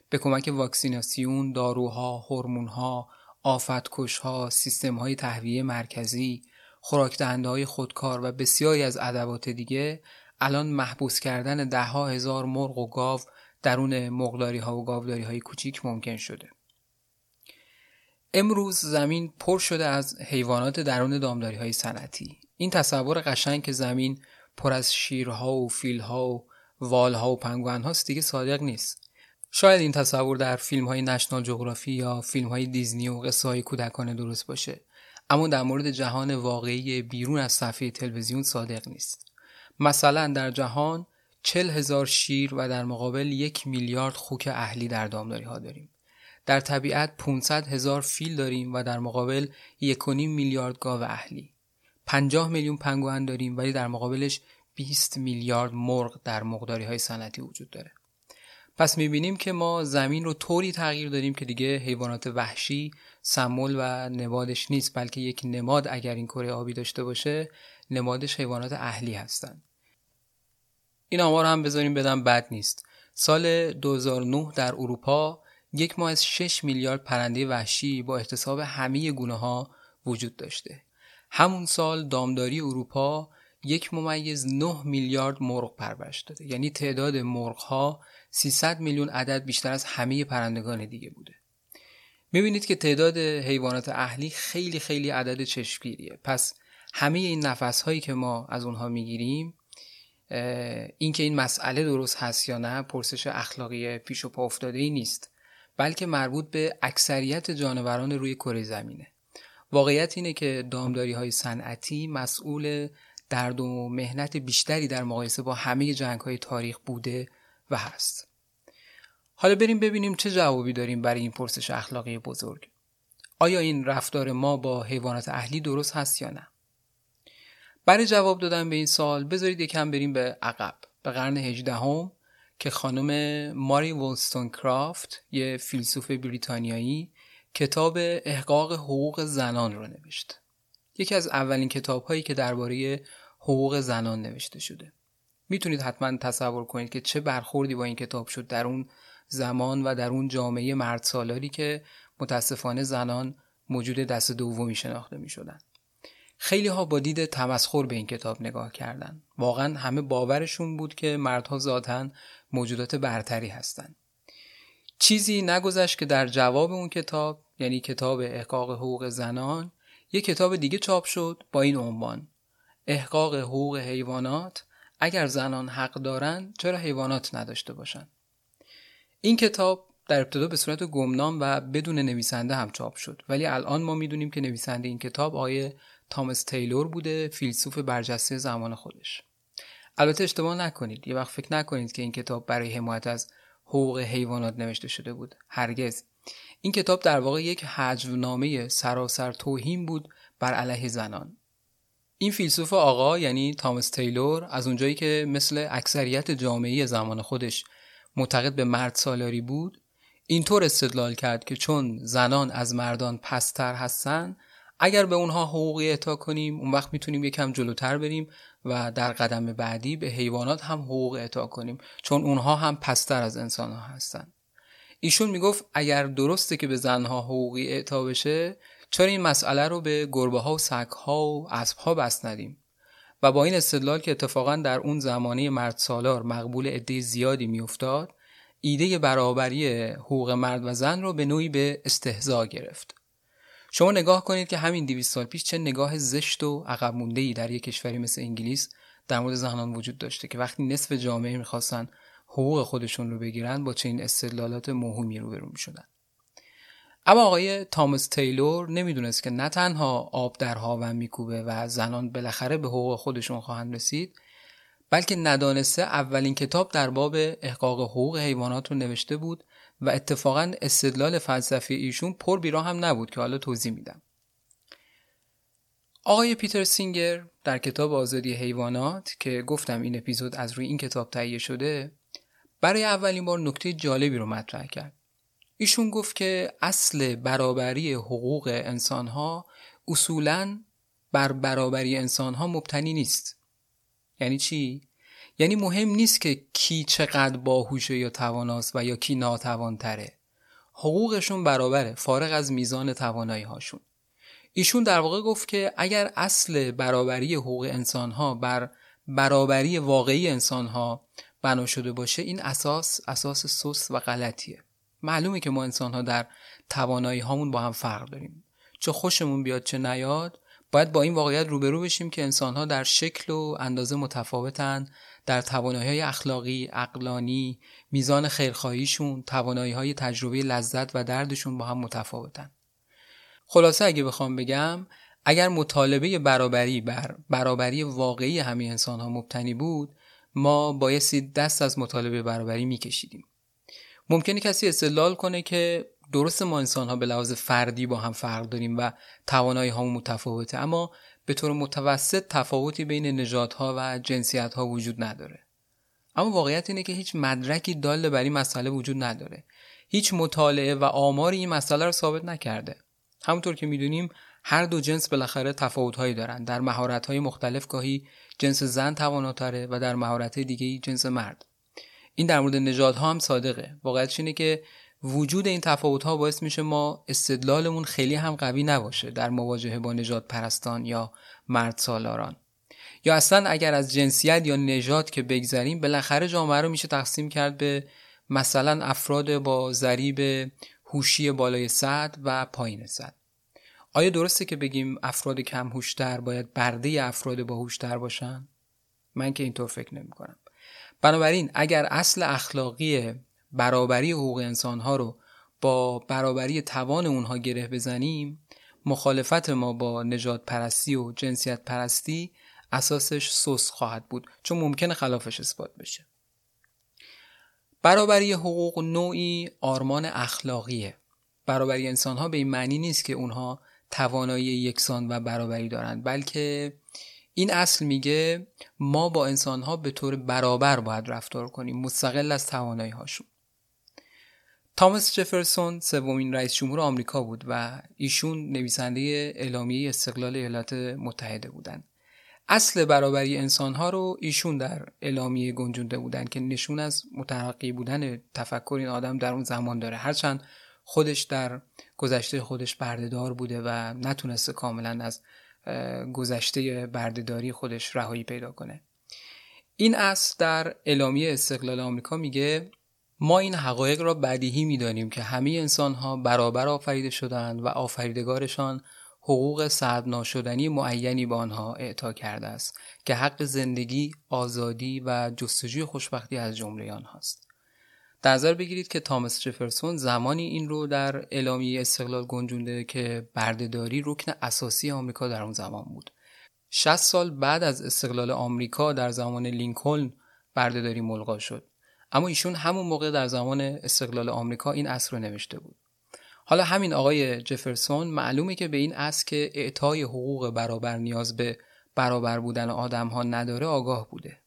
به کمک واکسیناسیون، داروها، هورمونها، آفتکشها، سیستم های تهویه مرکزی، خوراک خودکار و بسیاری از ادوات دیگه الان محبوس کردن ده ها هزار مرغ و گاو درون مقداری و گاوداری های کوچیک ممکن شده. امروز زمین پر شده از حیوانات درون دامداری های صنعتی. این تصور قشنگ که زمین پر از شیرها و فیلها و والها و پنگوان هاست دیگه صادق نیست. شاید این تصور در فیلم های نشنال جغرافی یا فیلم های دیزنی و قصه های کودکانه درست باشه اما در مورد جهان واقعی بیرون از صفحه تلویزیون صادق نیست مثلا در جهان چل هزار شیر و در مقابل یک میلیارد خوک اهلی در دامداری ها داریم در طبیعت 500 هزار فیل داریم و در مقابل 1.5 میلیارد گاو اهلی. 50 میلیون پنگوئن داریم ولی در مقابلش 20 میلیارد مرغ در مقداری های صنعتی وجود داره. پس می‌بینیم که ما زمین رو طوری تغییر دادیم که دیگه حیوانات وحشی سمول و نمادش نیست بلکه یک نماد اگر این کره آبی داشته باشه نمادش حیوانات اهلی هستن. این آمار هم بذاریم بدم بد نیست. سال 2009 در اروپا یک ماه از 6 میلیارد پرنده وحشی با احتساب همه گونه ها وجود داشته. همون سال دامداری اروپا یک ممیز 9 میلیارد مرغ پرورش داده. یعنی تعداد مرغ ها 300 میلیون عدد بیشتر از همه پرندگان دیگه بوده. می‌بینید که تعداد حیوانات اهلی خیلی خیلی عدد چشمگیریه. پس همه این نفس هایی که ما از اونها می‌گیریم اینکه این مسئله درست هست یا نه پرسش اخلاقی پیش و پا افتاده ای نیست. بلکه مربوط به اکثریت جانوران روی کره زمینه. واقعیت اینه که دامداری های صنعتی مسئول درد و مهنت بیشتری در مقایسه با همه جنگ های تاریخ بوده و هست. حالا بریم ببینیم چه جوابی داریم برای این پرسش اخلاقی بزرگ. آیا این رفتار ما با حیوانات اهلی درست هست یا نه؟ برای جواب دادن به این سال بذارید یکم بریم به عقب به قرن هجدهم که خانم ماری ولستون کرافت یه فیلسوف بریتانیایی کتاب احقاق حقوق زنان رو نوشت یکی از اولین کتاب هایی که درباره حقوق زنان نوشته شده می‌تونید حتما تصور کنید که چه برخوردی با این کتاب شد در اون زمان و در اون جامعه مرد سالاری که متاسفانه زنان موجود دست دومی شناخته می شدن. خیلی ها با دید تمسخر به این کتاب نگاه کردند. واقعا همه باورشون بود که مردها ذاتا موجودات برتری هستند. چیزی نگذشت که در جواب اون کتاب یعنی کتاب احقاق حقوق زنان یک کتاب دیگه چاپ شد با این عنوان. احقاق حقوق حیوانات اگر زنان حق دارند چرا حیوانات نداشته باشند این کتاب در ابتدا به صورت گمنام و بدون نویسنده هم چاپ شد. ولی الان ما می‌دونیم که نویسنده این کتاب آیه تامس تیلور بوده فیلسوف برجسته زمان خودش. البته اشتباه نکنید. یه وقت فکر نکنید که این کتاب برای حمایت از حقوق حیوانات نوشته شده بود. هرگز. این کتاب در واقع یک حجونامه سراسر توهین بود بر علیه زنان. این فیلسوف آقا یعنی تامس تیلور از اونجایی که مثل اکثریت جامعه زمان خودش معتقد به مرد سالاری بود اینطور استدلال کرد که چون زنان از مردان پستر هستن اگر به اونها حقوقی اعطا کنیم اون وقت می‌تونیم یکم جلوتر بریم و در قدم بعدی به حیوانات هم حقوق اعطا کنیم چون اونها هم پستر از انسان ها هستن ایشون می‌گفت اگر درسته که به زنها حقوقی اعطا بشه چرا این مسئله رو به گربه ها و سگ ها و اسب ها بس ندیم؟ و با این استدلال که اتفاقا در اون زمانه مرد سالار مقبول عده زیادی میافتاد ایده برابری حقوق مرد و زن رو به نوعی به استهزا گرفت. شما نگاه کنید که همین 200 سال پیش چه نگاه زشت و عقب مونده ای در یک کشوری مثل انگلیس در مورد زنان وجود داشته که وقتی نصف جامعه می‌خواستن حقوق خودشون رو بگیرن با چنین استدلالات موهومی روبرو می‌شدن. اما آقای تامس تیلور نمی‌دونست که نه تنها آب در هاون میکوبه و زنان بالاخره به حقوق خودشون خواهند رسید بلکه ندانسته اولین کتاب در باب احقاق حقوق حیوانات رو نوشته بود و اتفاقا استدلال فلسفی ایشون پر بیرا هم نبود که حالا توضیح میدم. آقای پیتر سینگر در کتاب آزادی حیوانات که گفتم این اپیزود از روی این کتاب تهیه شده برای اولین بار نکته جالبی رو مطرح کرد. ایشون گفت که اصل برابری حقوق انسانها اصولا بر برابری انسانها مبتنی نیست. یعنی چی؟ یعنی مهم نیست که کی چقدر باهوشه یا تواناست و یا کی ناتوانتره. حقوقشون برابره فارغ از میزان توانایی هاشون ایشون در واقع گفت که اگر اصل برابری حقوق انسانها بر برابری واقعی انسانها بنا شده باشه این اساس اساس سوس و غلطیه. معلومه که ما انسانها در توانایی هامون با هم فرق داریم. چه خوشمون بیاد چه نیاد باید با این واقعیت روبرو بشیم که انسانها در شکل و اندازه متفاوتن در توانایی های اخلاقی، اقلانی، میزان خیرخواهیشون، توانایی های تجربه لذت و دردشون با هم متفاوتن. خلاصه اگه بخوام بگم اگر مطالبه برابری بر برابری واقعی همه انسان ها مبتنی بود ما بایستی دست از مطالبه برابری میکشیدیم. ممکنه کسی استدلال کنه که درست ما انسان ها به لحاظ فردی با هم فرق داریم و توانایی ها متفاوته اما به طور متوسط تفاوتی بین نژادها ها و جنسیت ها وجود نداره. اما واقعیت اینه که هیچ مدرکی دال بر این مسئله وجود نداره. هیچ مطالعه و آماری این مسئله رو ثابت نکرده. همونطور که می‌دونیم هر دو جنس بالاخره تفاوتهایی دارن. در های مختلف گاهی جنس زن تواناتره و در مهارت دیگه جنس مرد. این در مورد نژادها هم صادقه. واقعیتش اینه که وجود این تفاوت ها باعث میشه ما استدلالمون خیلی هم قوی نباشه در مواجهه با نجات پرستان یا مرد سالاران. یا اصلا اگر از جنسیت یا نژاد که بگذریم بالاخره جامعه رو میشه تقسیم کرد به مثلا افراد با ضریب هوشی بالای صد و پایین صد. آیا درسته که بگیم افراد کم هوشتر باید برده افراد با هوشتر باشن؟ من که اینطور فکر نمی کنم بنابراین اگر اصل اخلاقی برابری حقوق انسانها رو با برابری توان اونها گره بزنیم مخالفت ما با نجات پرستی و جنسیت پرستی اساسش سوس خواهد بود چون ممکنه خلافش اثبات بشه. برابری حقوق نوعی آرمان اخلاقیه. برابری انسان ها به این معنی نیست که اونها توانایی یکسان و برابری دارند بلکه این اصل میگه ما با انسان ها به طور برابر باید رفتار کنیم مستقل از توانایی هاشون تامس جفرسون سومین رئیس جمهور آمریکا بود و ایشون نویسنده اعلامیه استقلال ایالات متحده بودند. اصل برابری انسانها رو ایشون در اعلامیه گنجونده بودن که نشون از مترقی بودن تفکر این آدم در اون زمان داره هرچند خودش در گذشته خودش بردهدار بوده و نتونسته کاملا از گذشته بردهداری خودش رهایی پیدا کنه این اصل در اعلامیه استقلال آمریکا میگه ما این حقایق را بدیهی می‌دانیم که همه انسان ها برابر آفریده شدند و آفریدگارشان حقوق سلب ناشدنی معینی به آنها اعطا کرده است که حق زندگی، آزادی و جستجوی خوشبختی از جمله آنهاست. در نظر بگیرید که تامس جفرسون زمانی این رو در اعلامیه استقلال گنجونده که بردهداری رکن اساسی آمریکا در اون زمان بود. 60 سال بعد از استقلال آمریکا در زمان لینکلن بردهداری ملغا شد. اما ایشون همون موقع در زمان استقلال آمریکا این اصل رو نوشته بود. حالا همین آقای جفرسون معلومه که به این اصل که اعطای حقوق برابر نیاز به برابر بودن آدم ها نداره آگاه بوده.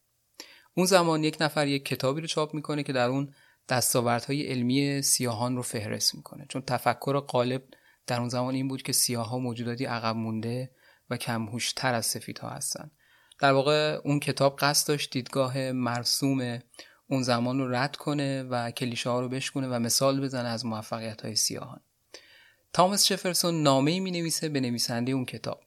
اون زمان یک نفر یک کتابی رو چاپ می‌کنه که در اون دستاوردهای علمی سیاهان رو فهرست می‌کنه. چون تفکر غالب در اون زمان این بود که سیاه ها موجوداتی عقب مونده و کم تر از سفیدها هستن. در واقع اون کتاب قصد داشت دیدگاه مرسوم اون زمان رو رد کنه و کلیشه ها رو بشکنه و مثال بزنه از موفقیت های سیاهان. تامس جفرسون نامه می نویسه به نویسنده اون کتاب.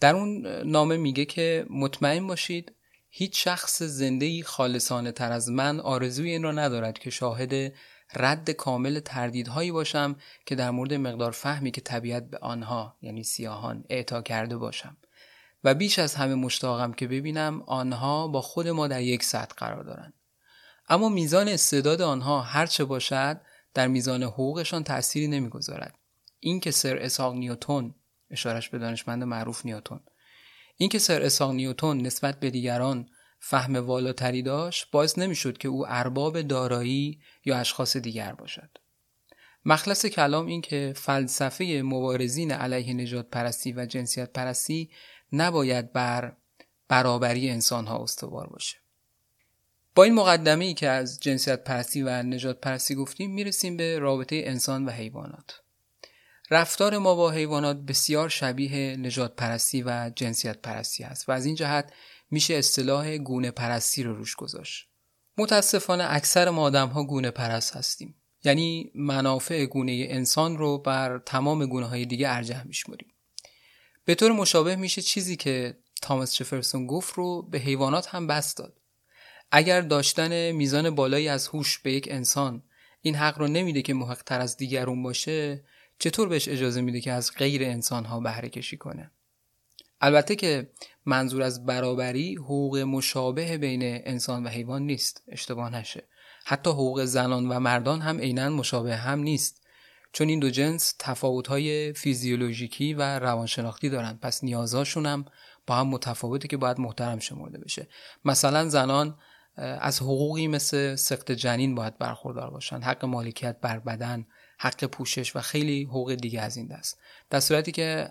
در اون نامه میگه که مطمئن باشید هیچ شخص زنده خالصانه تر از من آرزوی این را ندارد که شاهد رد کامل تردیدهایی باشم که در مورد مقدار فهمی که طبیعت به آنها یعنی سیاهان اعطا کرده باشم. و بیش از همه مشتاقم که ببینم آنها با خود ما در یک سطح قرار دارند. اما میزان استعداد آنها هرچه باشد در میزان حقوقشان تأثیری نمی‌گذارد. اینکه سر اسحاق نیوتون اشارش به دانشمند معروف نیوتون اینکه سر اسحاق نیوتون نسبت به دیگران فهم والاتری داشت باعث نمی‌شد که او ارباب دارایی یا اشخاص دیگر باشد. مخلص کلام این که فلسفه مبارزین علیه نجات پرستی و جنسیت پرستی نباید بر برابری انسان ها استوار باشه. با این مقدمه ای که از جنسیت پرستی و نجات پرستی گفتیم می‌رسیم به رابطه انسان و حیوانات. رفتار ما با حیوانات بسیار شبیه نجات پرستی و جنسیت پرستی است و از این جهت میشه اصطلاح گونه پرستی رو روش گذاشت. متاسفانه اکثر ما آدم ها گونه پرست هستیم. یعنی منافع گونه انسان رو بر تمام گونه های دیگه ارجح میشمریم به طور مشابه میشه چیزی که تامس جفرسون گفت رو به حیوانات هم بس داد. اگر داشتن میزان بالایی از هوش به یک انسان این حق رو نمیده که محق تر از دیگرون باشه چطور بهش اجازه میده که از غیر انسان ها بهره کشی کنه؟ البته که منظور از برابری حقوق مشابه بین انسان و حیوان نیست اشتباه نشه. حتی حقوق زنان و مردان هم عینا مشابه هم نیست. چون این دو جنس تفاوت‌های فیزیولوژیکی و روانشناختی دارند پس نیازهاشون هم با هم متفاوته که باید محترم شمرده بشه. مثلا زنان از حقوقی مثل سخت جنین باید برخوردار باشن حق مالکیت بر بدن حق پوشش و خیلی حقوق دیگه از این دست. در صورتی که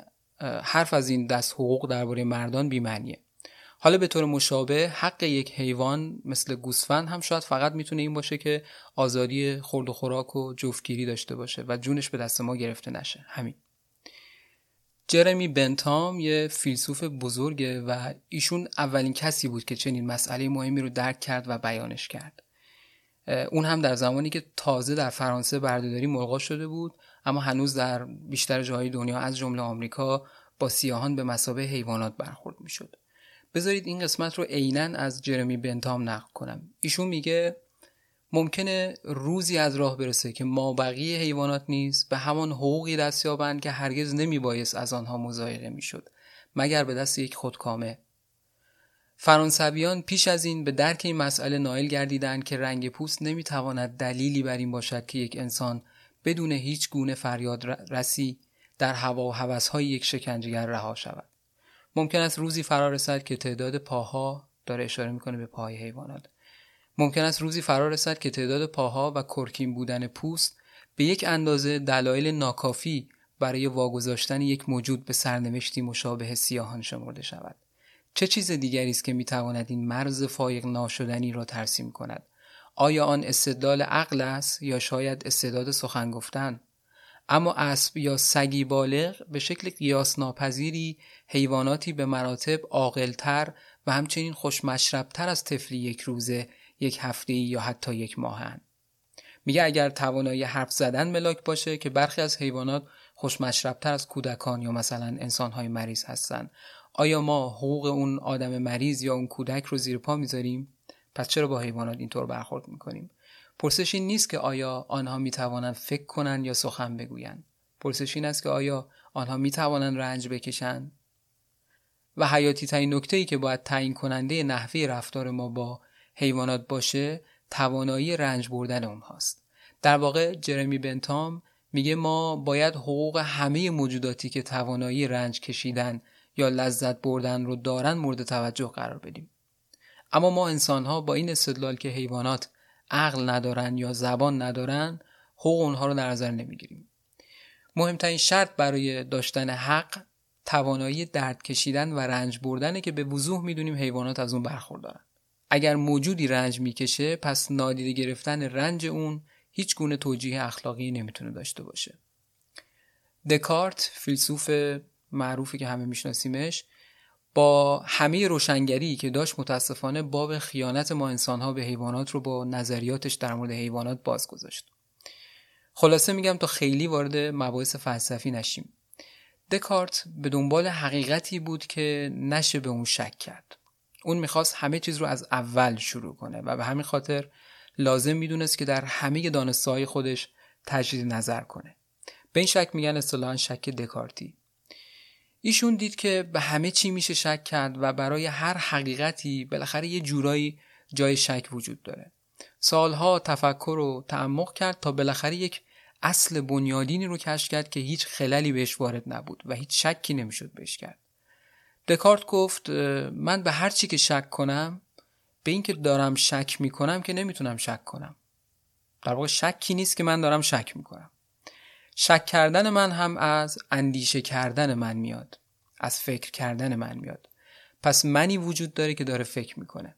حرف از این دست حقوق درباره مردان بیمعنیه. حالا به طور مشابه حق یک حیوان مثل گوسفند هم شاید فقط می‌تونه این باشه که آزادی خورد و خوراک و جفتگیری داشته باشه و جونش به دست ما گرفته نشه. همین. جرمی بنتام یه فیلسوف بزرگه و ایشون اولین کسی بود که چنین مسئله مهمی رو درک کرد و بیانش کرد. اون هم در زمانی که تازه در فرانسه بردهداری ملغا شده بود اما هنوز در بیشتر جاهای دنیا از جمله آمریکا با سیاهان به مسابه حیوانات برخورد می‌شد. بذارید این قسمت رو عینا از جرمی بنتام نقل کنم. ایشون میگه ممکنه روزی از راه برسه که ما بقیه حیوانات نیز به همان حقوقی دست یابند که هرگز نمیبایست از آنها مزایقه می‌شد مگر به دست یک خودکامه. فرانسویان پیش از این به درک این مسئله نائل گردیدند که رنگ پوست نمی‌تواند دلیلی بر این باشد که یک انسان بدون هیچ گونه فریاد رسی در هوا و هوسهای یک شکنجهگر رها شود. ممکن است روزی فرا رسد که تعداد پاها داره اشاره می‌کنه به پاهای حیوانات. ممکن است روزی فرا رسد که تعداد پاها و کرکین بودن پوست به یک اندازه دلایل ناکافی برای واگذاشتن یک موجود به سرنوشتی مشابه سیاهان شمرده شود. چه چیز دیگری است که می‌تواند این مرز فایق ناشدنی را ترسیم کند؟ آیا آن استدلال عقل است یا شاید استعداد سخن گفتن؟ اما اسب یا سگی بالغ به شکل قیاس ناپذیری حیواناتی به مراتب عاقلتر و همچنین خوشمشربتر از طفلی یک روزه یک هفته یا حتی یک ماهن. میگه اگر توانایی حرف زدن ملاک باشه که برخی از حیوانات خوشمشربتر از کودکان یا مثلا انسانهای مریض هستن. آیا ما حقوق اون آدم مریض یا اون کودک رو زیر پا می‌ذاریم؟ پس چرا با حیوانات اینطور برخورد می‌کنیم؟ پرسش این نیست که آیا آنها می‌توانند فکر کنند یا سخن بگویند. پرسش این است که آیا آنها می‌توانند رنج بکشند؟ و حیاتی ترین نکته ای که باید تعیین کننده نحوه رفتار ما با حیوانات باشه توانایی رنج بردن اونهاست در واقع جرمی بنتام میگه ما باید حقوق همه موجوداتی که توانایی رنج کشیدن یا لذت بردن رو دارن مورد توجه قرار بدیم. اما ما انسان ها با این استدلال که حیوانات عقل ندارن یا زبان ندارن حقوق اونها رو در نظر نمی‌گیریم. مهمترین شرط برای داشتن حق توانایی درد کشیدن و رنج بردنه که به وضوح می‌دونیم حیوانات از اون برخوردارن. اگر موجودی رنج می‌کشه پس نادیده گرفتن رنج اون هیچ گونه توجیه اخلاقی نمی‌تونه داشته باشه. دکارت فیلسوف معروفی که همه میشناسیمش با همه روشنگری که داشت متاسفانه باب خیانت ما انسانها به حیوانات رو با نظریاتش در مورد حیوانات باز گذاشت خلاصه میگم تا خیلی وارد مباحث فلسفی نشیم. دکارت به دنبال حقیقتی بود که نشه به اون شک کرد. اون می‌خواست همه چیز رو از اول شروع کنه و به همین خاطر لازم می‌دونست که در همه دانستهای خودش تجدید نظر کنه. به این شک میگن اصطلاحا شک دکارتی. ایشون دید که به همه چی میشه شک کرد و برای هر حقیقتی بالاخره یه جورایی جای شک وجود داره. سالها تفکر و تعمق کرد تا بالاخره یک اصل بنیادینی رو کشف کرد که هیچ خللی بهش وارد نبود و هیچ شکی نمی‌شد بهش کرد. دکارت گفت من به هر چی که شک کنم به اینکه دارم شک می‌کنم که نمی‌تونم شک کنم. در واقع شکی نیست که من دارم شک می‌کنم. شک کردن من هم از اندیشه کردن من میاد از فکر کردن من میاد. پس منی وجود داره که داره فکر می‌کنه.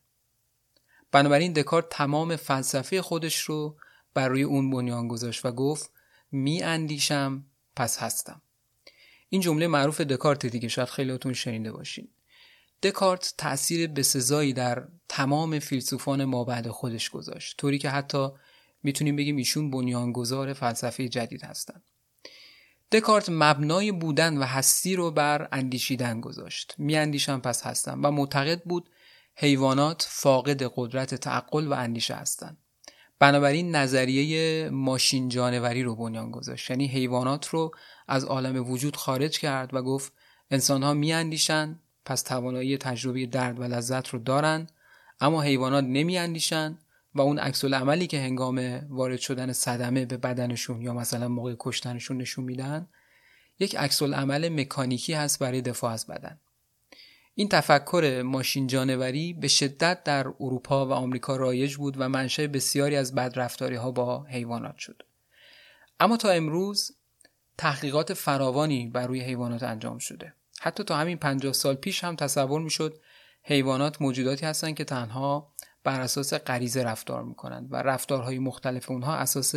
بنابراین دکارت تمام فلسفه خودش رو بر روی اون بنیان گذاشت و گفت می اندیشم پس هستم. این جمله معروف دکارت دیگه شاید خیلیاتون شنیده باشین. دکارت تأثیر بسزایی در تمام فیلسوفان ما بعد خودش گذاشت طوری که حتی می‌تونیم بگیم ایشون بنیانگذار فلسفه جدید هستند دکارت مبنای بودن و هستی رو بر اندیشیدن گذاشت. میاندیشم پس هستم و معتقد بود حیوانات فاقد قدرت تعقل و اندیشه هستند بنابراین نظریه ماشین جانوری رو بنیان گذاشت. یعنی حیوانات رو از عالم وجود خارج کرد و گفت انسان ها میاندیشن پس توانایی تجربه درد و لذت رو دارن اما حیوانات نمیاندیشن و اون عکس عملی که هنگام وارد شدن صدمه به بدنشون یا مثلا موقع کشتنشون نشون میدن یک عکس عمل مکانیکی هست برای دفاع از بدن. این تفکر ماشین جانوری به شدت در اروپا و آمریکا رایج بود و منشأ بسیاری از بدرفتاری ها با حیوانات شد. اما تا امروز تحقیقات فراوانی بر روی حیوانات انجام شده. حتی تا همین 50 سال پیش هم تصور می‌شد حیوانات موجوداتی هستند که تنها بر اساس غریزه رفتار می‌کنند و رفتارهای مختلف اونها اساس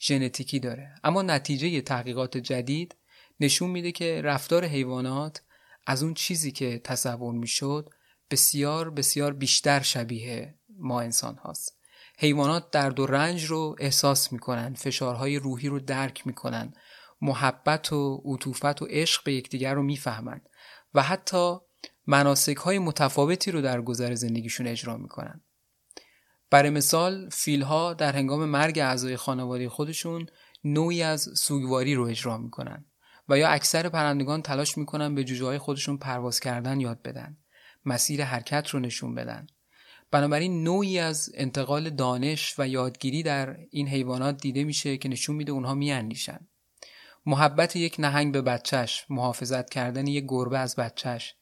ژنتیکی داره. اما نتیجه تحقیقات جدید نشون میده که رفتار حیوانات از اون چیزی که تصور می‌شد بسیار بسیار بیشتر شبیه ما انسان هاست. حیوانات درد و رنج رو احساس می‌کنن فشارهای روحی رو درک می‌کنن محبت و عطوفت و عشق به یکدیگر رو می‌فهمند و حتی مناسک های متفاوتی رو در گذر زندگیشون اجرا می‌کنن. برای مثال فیلها در هنگام مرگ اعضای خانواده خودشون نوعی از سوگواری رو اجرا می‌کنن. و یا اکثر پرندگان تلاش می‌کنن به جوجه های خودشون پرواز کردن یاد بدن مسیر حرکت رو نشون بدن. بنابراین نوعی از انتقال دانش و یادگیری در این حیوانات دیده میشه که نشون میده اونها میاندیشن. محبت یک نهنگ به بچهش محافظت کردن یک گربه از بچهش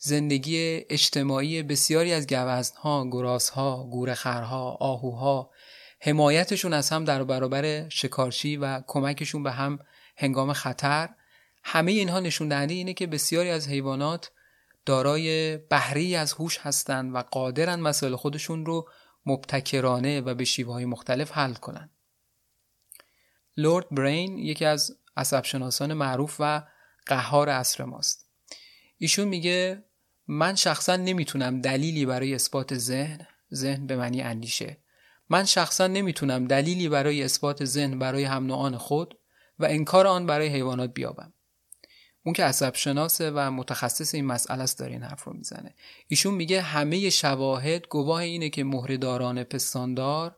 زندگی اجتماعی بسیاری از گوزنها، گراسها، گورخرها، آهوها حمایتشون از هم در برابر شکارچی و کمکشون به هم هنگام خطر همه اینها نشون دهنده اینه که بسیاری از حیوانات دارای بهری از هوش هستند و قادرن مسائل خودشون رو مبتکرانه و به شیوه های مختلف حل کنن. لورد برین یکی از عصبشناسان معروف و قهار عصر ماست. ایشون میگه من شخصا نمی‌تونم دلیلی برای اثبات ذهن ذهن به معنی اندیشه من شخصا نمی‌تونم دلیلی برای اثبات ذهن برای هم نوعان خود و انکار آن برای حیوانات بیابم اون که عصب شناسه و متخصص این مسئله است داره این حرف رو می‌زنه. ایشون میگه همه شواهد گواه اینه که مهرهداران پستاندار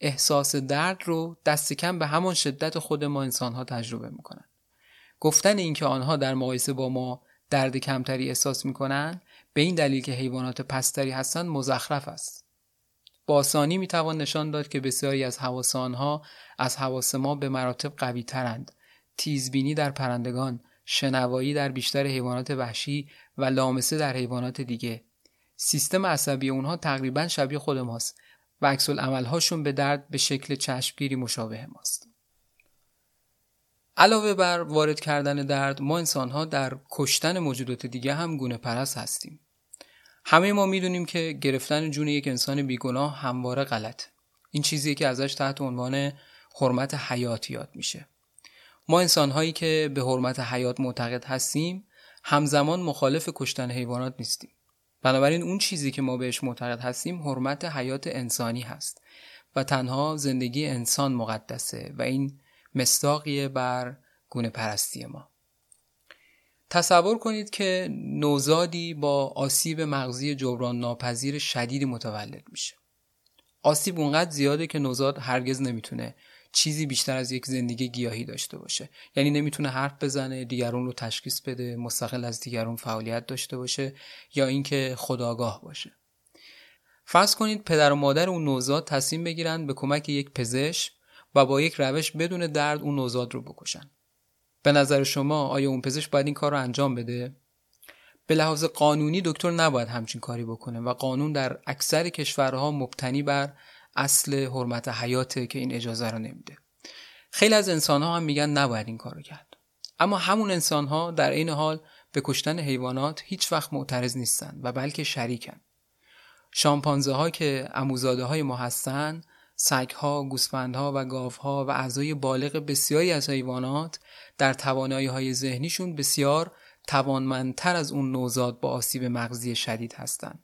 احساس درد رو دست کم به همان شدت خود ما انسانها تجربه می‌کنن. گفتن اینکه آنها در مقایسه با ما درد کمتری احساس می‌کنن به این دلیل که حیوانات پستری هستند مزخرف است. با آسانی می‌توان نشان داد که بسیاری از حواس آنها از حواس ما به مراتب قوی ترند تیزبینی در پرندگان شنوایی در بیشتر حیوانات وحشی و لامسه در حیوانات دیگه. سیستم عصبی اونها تقریبا شبیه خود ماست و عکس عملهاشون به درد به شکل چشمگیری مشابه ماست. علاوه بر وارد کردن درد ما انسانها در کشتن موجودات دیگه هم گونه پرست هستیم. همه ما می‌دونیم که گرفتن جون یک انسان بیگناه همواره غلط این چیزی که ازش تحت عنوان حرمت حیات یاد میشه. ما انسانهایی که به حرمت حیات معتقد هستیم همزمان مخالف کشتن حیوانات نیستیم. بنابراین اون چیزی که ما بهش معتقد هستیم حرمت حیات انسانی هست و تنها زندگی انسان مقدسه و این مستاقیه بر گونه پرستی ما. تصور کنید که نوزادی با آسیب مغزی جبران ناپذیر شدیدی متولد میشه. آسیب اونقدر زیاده که نوزاد هرگز نمی‌تونه چیزی بیشتر از یک زندگی گیاهی داشته باشه. یعنی نمی‌تونه حرف بزنه دیگرون رو تشخیص بده مستقل از دیگرون فعالیت داشته باشه یا اینکه خداگاه باشه. فرض کنید پدر و مادر اون نوزاد تصمیم بگیرن به کمک یک پزشک و با یک روش بدون درد اون نوزاد رو بکشن. به نظر شما آیا اون پزشک باید این کار رو انجام بده؟ به لحاظ قانونی دکتر نباید همچین کاری بکنه و قانون در اکثر کشورها مبتنی بر اصل حرمت حیاته که این اجازه رو نمیده. خیلی از انسان ها هم میگن نباید این کارو کرد. اما همون انسان ها در این حال به کشتن حیوانات هیچ وقت معترض نیستن و بلکه شریکن. شامپانزه ها که اموزاده های ما هستن سگ ها، گوسفند و گاو ها و اعضای بالغ بسیاری از حیوانات در توانایی های ذهنیشون بسیار توانمندتر از اون نوزاد با آسیب مغزی شدید هستند.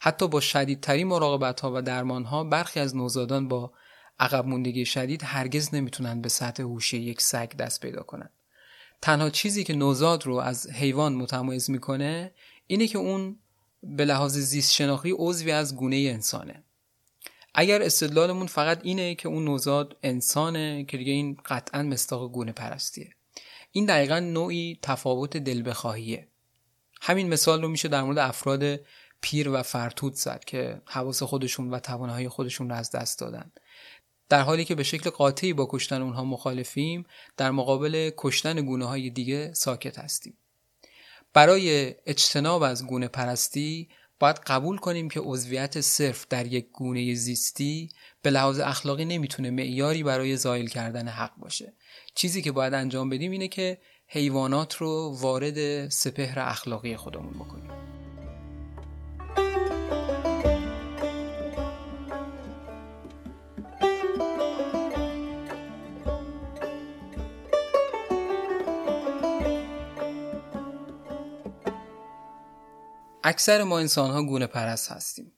حتی با شدیدترین مراقبت ها و درمان ها برخی از نوزادان با عقب موندگی شدید هرگز نمی‌تونن به سطح هوشی یک سگ دست پیدا کنند. تنها چیزی که نوزاد رو از حیوان متمایز می‌کنه اینه که اون به لحاظ زیست شناختی عضوی از گونه انسانه. اگر استدلالمون فقط اینه که اون نوزاد انسانه که دیگه این قطعا مستاق گونه پرستیه. این دقیقا نوعی تفاوت دل بخواهیه. همین مثال رو میشه در مورد افراد پیر و فرتود زد که حواس خودشون و توانایی خودشون رو از دست دادن. در حالی که به شکل قاطعی با کشتن اونها مخالفیم در مقابل کشتن گونه های دیگه ساکت هستیم. برای اجتناب از گونه پرستی باید قبول کنیم که عضویت صرف در یک گونه زیستی به لحاظ اخلاقی نمی‌تونه معیاری برای زایل کردن حق باشه. چیزی که باید انجام بدیم اینه که حیوانات رو وارد سپهر اخلاقی خودمون بکنیم. اکثر ما انسان ها گونه پرست هستیم.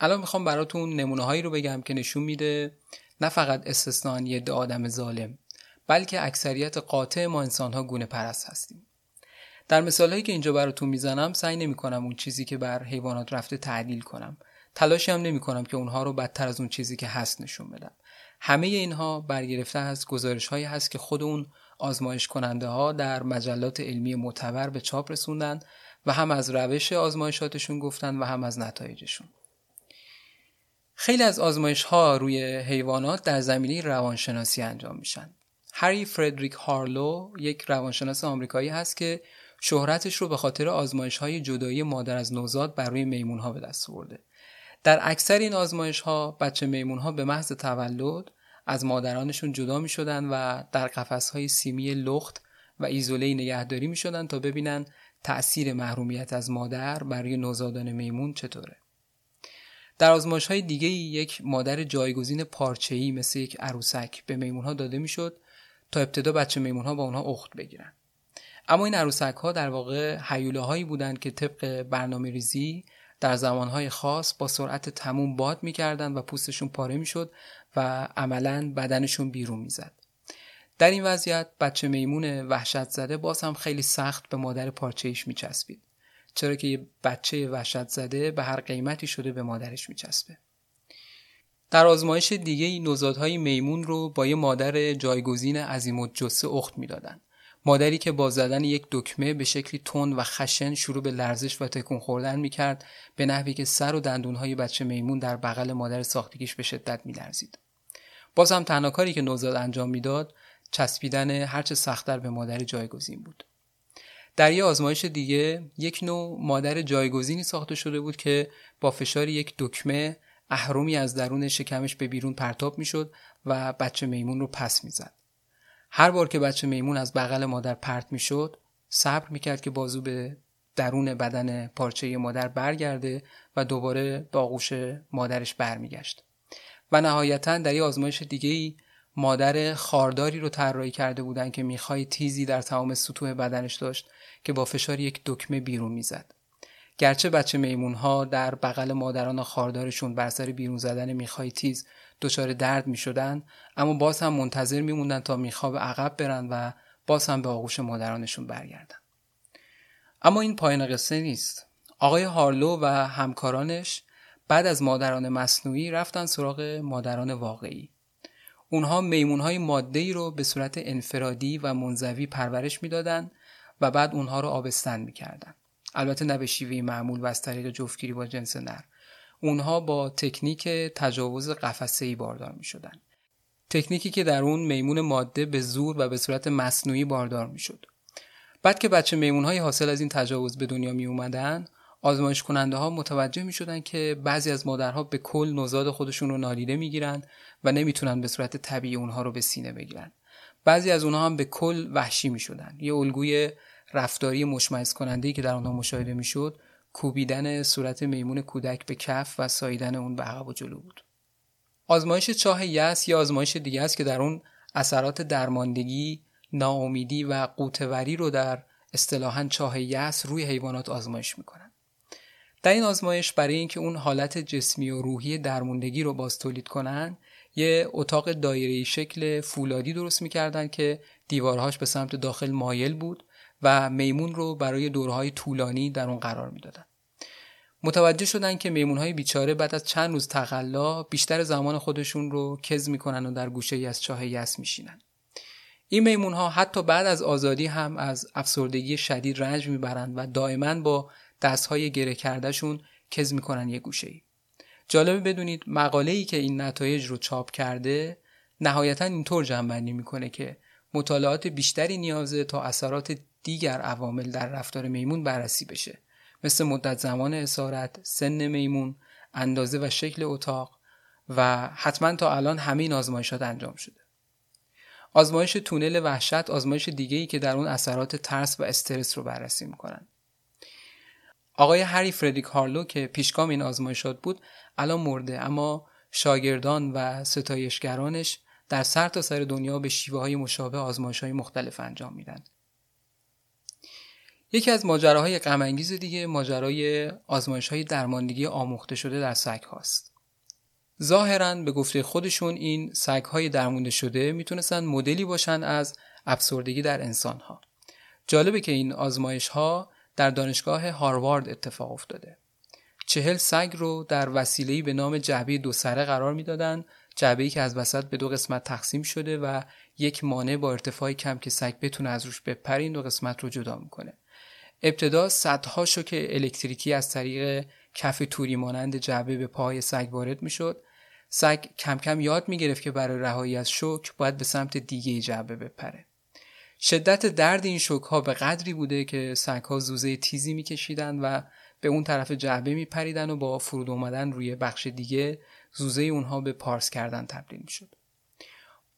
الان می‌خوام براتون نمونه هایی رو بگم که نشون میده نه فقط استثنان یه آدم ظالم بلکه اکثریت قاطع ما انسان ها گونه پرست هستیم. در مثال هایی که اینجا براتون می‌زنم سعی نمی کنم اون چیزی که بر حیوانات رفته تعدیل کنم. تلاشی هم نمی کنم که اونها رو بدتر از اون چیزی که هست نشون بدم. همه اینها برگرفته از گزارش هایی هست که خود اون آزمایش کننده ها در مجلات علمی معتبر به چاپ رسوندن و هم از روش آزمایشاتشون گفتن و هم از نتایجشون. خیلی از آزمایش ها روی حیوانات در زمینه روانشناسی انجام میشن. هری فردریک هارلو یک روانشناس آمریکایی هست که شهرتش رو به خاطر آزمایش های جدایی مادر از نوزاد بر روی میمون ها به دست آورده. در اکثر این آزمایش ها بچه میمون ها به محض تولد از مادرانشون جدا می شدن و در قفس های سیمی لخت و ایزوله نگهداری می شدن تا ببینن تأثیر محرومیت از مادر برای نوزادان میمون چطوره؟ در آزمایش های دیگه یک مادر جایگزین پارچه‌ای مثل یک عروسک به میمون ها داده می‌شد تا ابتدا بچه میمون ها با اونها اخت بگیرن. اما این عروسک ها در واقع حیوله هایی بودند که طبق برنامه ریزی در زمانهای خاص با سرعت تموم باد می‌کردند و پوستشون پاره می‌شد و عملا بدنشون بیرون می‌زد. در این وضعیت بچه میمون وحشت زده باز هم خیلی سخت به مادر پارچه میچسبید. چرا که یه بچه وحشت زده به هر قیمتی شده به مادرش میچسبه. در آزمایش دیگه نوزادهای میمون رو با یه مادر جایگزین عظیم جسه اخت می‌دادن. مادری که با زدن یک دکمه به شکلی تند و خشن شروع به لرزش و تکون خوردن می‌کرد به نحوی که سر و دندونهای بچه میمون در بغل مادر ساختگیش به شدت میلرزید. باز هم تنها کاری که نوزاد انجام می‌داد چسبیدن هرچه سختتر به مادر جایگزین بود. در یه آزمایش دیگه یک نوع مادر جایگزینی ساخته شده بود که با فشار یک دکمه اهرمی از درون شکمش به بیرون پرتاب می‌شد و بچه میمون رو پس می‌زد. هر بار که بچه میمون از بغل مادر پرت می‌شد صبر می‌کرد که بازو به درون بدن پارچه مادر برگرده و دوباره به آغوش مادرش برمیگشت. و نهایتا در یه آزمایش دیگه ای مادر خارداری رو طراحی کرده بودن که می‌خوای تیزی در تمام سطوح بدنش داشت که با فشار یک دکمه بیرون می‌زد. گرچه بچه میمون ها در بغل مادران خاردارشون بر سر بیرون زدن می‌خوای تیز دچار درد می‌شدن اما باز هم منتظر میموندن تا میخوا به عقب برن و باز هم به آغوش مادرانشون برگردن. اما این پایان قصه نیست. آقای هارلو و همکارانش بعد از مادران مصنوعی رفتن سراغ مادران واقعی. اونها میمونهای ماده ای رو به صورت انفرادی و منزوی پرورش می‌دادند و بعد اونها رو آبستن می‌کردن البته نه به شیوه معمول و از طریق جفتگیری با جنس نر اونها با تکنیک تجاوز قفسه ای باردار می شدن. تکنیکی که در اون میمون ماده به زور و به صورت مصنوعی باردار می شد. بعد که بچه میمون های حاصل از این تجاوز به دنیا می اومدن آزمایش کننده ها متوجه می شدن که بعضی از مادرها به کل نوزاد خودشون رو نادیده می گیرن و نمی‌تونن به صورت طبیعی اونها رو به سینه بگیرن. بعضی از اونها هم به کل وحشی می شدن. یه الگوی رفتاری مشمئز کننده که در آنها مشاهده می‌شد کوبیدن صورت میمون کودک به کف و ساییدن اون به عقب و جلو بود آزمایش چاه یس یا آزمایش دیگه است که در اون اثرات درماندگی ناامیدی و قوتوری رو در اصطلاحا چاه یس روی حیوانات آزمایش می‌کنن در این آزمایش برای اینکه اون حالت جسمی و روحی درموندگی رو باز تولید کنن یه اتاق دایره شکل فولادی درست می‌کردن که دیوارهاش به سمت داخل مایل بود و میمون رو برای دورهای طولانی در اون قرار می‌دادن. متوجه شدن که میمونهای بیچاره بعد از چند روز تقلا بیشتر زمان خودشون رو کز می‌کنن و در گوشه ای از چاه یس میشینن. این میمون ها حتی بعد از آزادی هم از افسردگی شدید رنج می‌برند و دائما با دستهای گره کردهشون کز می‌کنن یه گوشه ای. جالبه بدونید مقاله ای که این نتایج رو چاپ کرده نهایتا اینطور جنبندی می‌کنه که مطالعات بیشتری نیازه تا اثرات دیگر عوامل در رفتار میمون بررسی بشه مثل مدت زمان اسارت، سن میمون، اندازه و شکل اتاق و حتما تا الان همین آزمایشات انجام شده. آزمایش تونل وحشت آزمایش دیگه ای که در اون اثرات ترس و استرس رو بررسی می‌کنن. آقای هری فردریک هارلو که پیشگام این آزمایشات بود الان مرده اما شاگردان و ستایشگرانش در سر تا سر دنیا به شیوه های مشابه آزمایش های مختلف انجام میدن. یکی از ماجراهای غم دیگه ماجرای آزمایش های درماندگی آموخته شده در سگ هاست. ظاهرا به گفته خودشون این سگ های درمونده شده می‌تونستن مدلی باشن از افسردگی در انسان ها. جالبه که این آزمایش ها در دانشگاه هاروارد اتفاق افتاده. چهل سگ رو در وسیله‌ای به نام جعبه دو سره قرار می‌دادن جعبه‌ای که از وسط به دو قسمت تقسیم شده و یک مانع با ارتفاع کم که سگ بتونه از روش بپره این دو قسمت رو جدا می‌کنه. ابتدا صدها شوک الکتریکی از طریق کف توری مانند جعبه به پای سگ وارد می‌شد سگ کم کم یاد می‌گرفت که برای رهایی از شوک باید به سمت دیگه جعبه بپره. شدت درد این شوک ها به قدری بوده که سگ ها زوزه تیزی میکشیدن و به اون طرف جعبه میپریدن و با فرود اومدن روی بخش دیگه زوزه اونها به پارس کردن تبدیل می‌شد.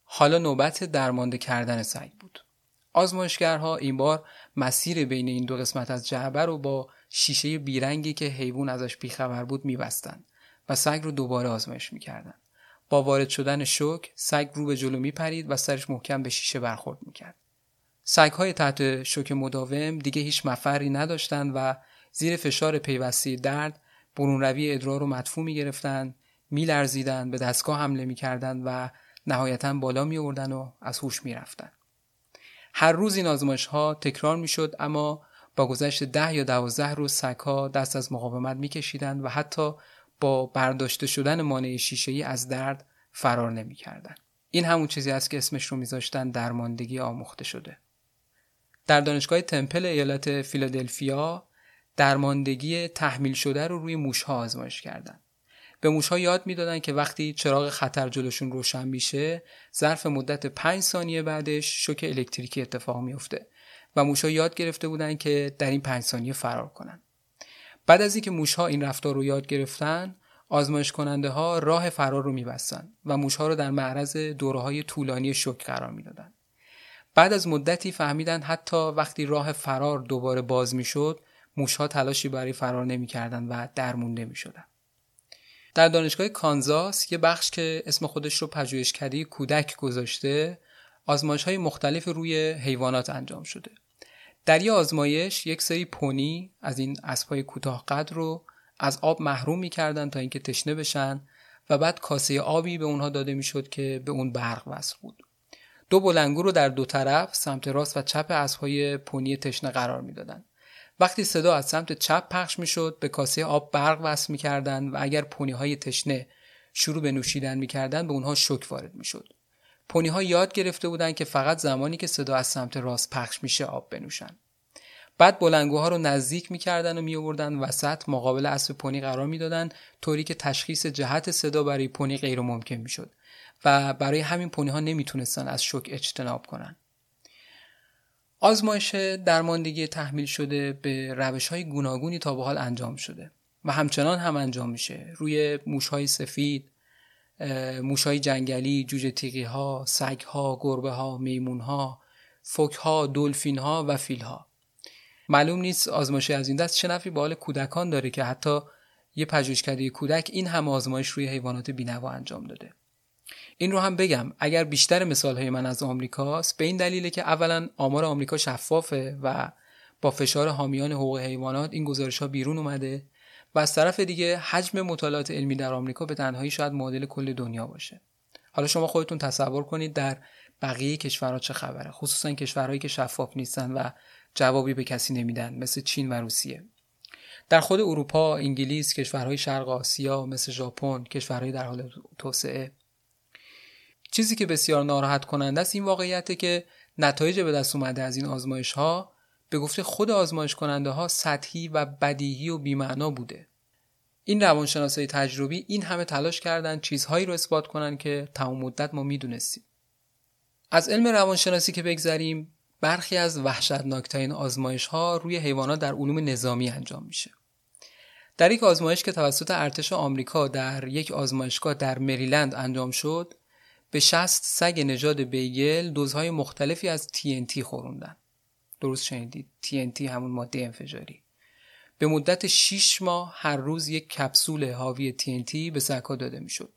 حالا نوبت درمانده کردن سگ بود. آزمایشگرها این بار مسیر بین این دو قسمت از جعبه رو با شیشه بیرنگی که حیوان ازش بیخبر بود میبستند و سگ رو دوباره آزمایش می‌کردن. با وارد شدن شوک سگ رو به جلو میپرید و سرش محکم به شیشه برخورد می‌کرد. سگ های تحت شوک مداوم دیگه هیچ مفری نداشتند و زیر فشار پیوستی درد روی ادرار رو مدفوع می‌گرفتند میلرزیدند به دستگاه حمله می‌کردند و نهایتا بالا میوردن و از هوش می‌رفتند هر روز این آزمایش ها تکرار می‌شد اما با گذشت ده یا دوازده روز سگ ها دست از مقاومت میکشیدند و حتی با برداشته شدن مانع شیشه ای از درد فرار نمی‌کردند. این همون چیزی است که اسمش رو میذاشتن درماندگی آموخته شده. در دانشگاه تمپل ایالت فیلادلفیا درماندگی تحمیل شده رو روی موشها آزمایش کردند. به موشها یاد می‌دادن که وقتی چراغ خطر جلوشون روشن میشه ظرف مدت 5 ثانیه بعدش شوک الکتریکی اتفاق میفته و موشها یاد گرفته بودن که در این 5 ثانیه فرار کنن بعد از اینکه موشها این رفتار رو یاد گرفتن آزمایش کننده ها راه فرار رو میبستن و موشها رو در معرض دوره های طولانی شوک قرار می‌دادن بعد از مدتی فهمیدن حتی وقتی راه فرار دوباره باز می‌شد موشها تلاشی برای فرار نمی‌کردند و درمونده می‌شدن در دانشگاه کانزاس یه بخش که اسم خودش رو پژوهشکده کودک گذاشته آزمایش های مختلف روی حیوانات انجام شده. در یه آزمایش یک سری پونی از این اسبای کوتاه قد رو از آب محروم می‌کردن تا اینکه تشنه بشن و بعد کاسه آبی به اونها داده می‌شد که به اون برق وصل بود. دو بلنگو رو در دو طرف سمت راست و چپ اسبهای پونی تشنه قرار می‌دادند وقتی صدا از سمت چپ پخش می‌شد به کاسه آب برق وصل می‌کردند و اگر پونی های تشنه شروع به نوشیدن می‌کردند به اونها شک وارد می‌شد. پونی ها یاد گرفته بودند که فقط زمانی که صدا از سمت راست پخش میشه آب بنوشن. بعد بلنگوها رو نزدیک می‌کردن و میآوردن وسط مقابل اسب پونی قرار می‌دادن طوری که تشخیص جهت صدا برای پونی غیر ممکن می‌شد. و برای همین پونی ها نمی‌تونستن از شک اجتناب کنن. آزمایش درماندگی تحمیل شده به روش های گوناگونی تا به حال انجام شده و همچنان هم انجام میشه. روی موش های سفید موش های جنگلی جوجه تیغی ها سگ ها گربه ها میمون ها فک ها دلفین ها و فیل ها معلوم نیست آزمایش از این دست چه نفعی به حال کودکان داره که حتی یه پژوهشکده کودک این هم آزمایش روی حیوانات بینوا انجام داده. این رو هم بگم اگر بیشتر مثال های من از آمریکاست به این دلیله که اولا آمار آمریکا شفافه و با فشار حامیان حقوق حیوانات این گزارش ها بیرون اومده و از طرف دیگه حجم مطالعات علمی در آمریکا به تنهایی شاید معادل کل دنیا باشه. حالا شما خودتون تصور کنید در بقیه کشورها چه خبره خصوصا کشورهایی که شفاف نیستن و جوابی به کسی نمیدن مثل چین و روسیه. در خود اروپا، انگلیس، کشورهای شرق آسیا مثل ژاپن، کشورهای در حال توسعه چیزی که بسیار ناراحت کننده است این واقعیته که نتایج به دست اومده از این آزمایش ها به گفته خود آزمایش کننده ها سطحی و بدیهی و بیمعنا بوده. این روانشناسای تجربی این همه تلاش کردن چیزهایی رو اثبات کنن که تمام مدت ما می‌دونستیم. از علم روانشناسی که بگذریم برخی از وحشتناکترین آزمایش ها روی حیوانات در علوم نظامی انجام میشه. در یک آزمایش که توسط ارتش آمریکا در یک آزمایشگاه در مریلند انجام شد به شست سگ نژاد بیگل دوزهای مختلفی از TNT خوروندن. درست شنیدید؟ TNT همون ماده انفجاری. به مدت 6 ماه هر روز یک کپسول حاوی TNT به سگها داده می‌شد.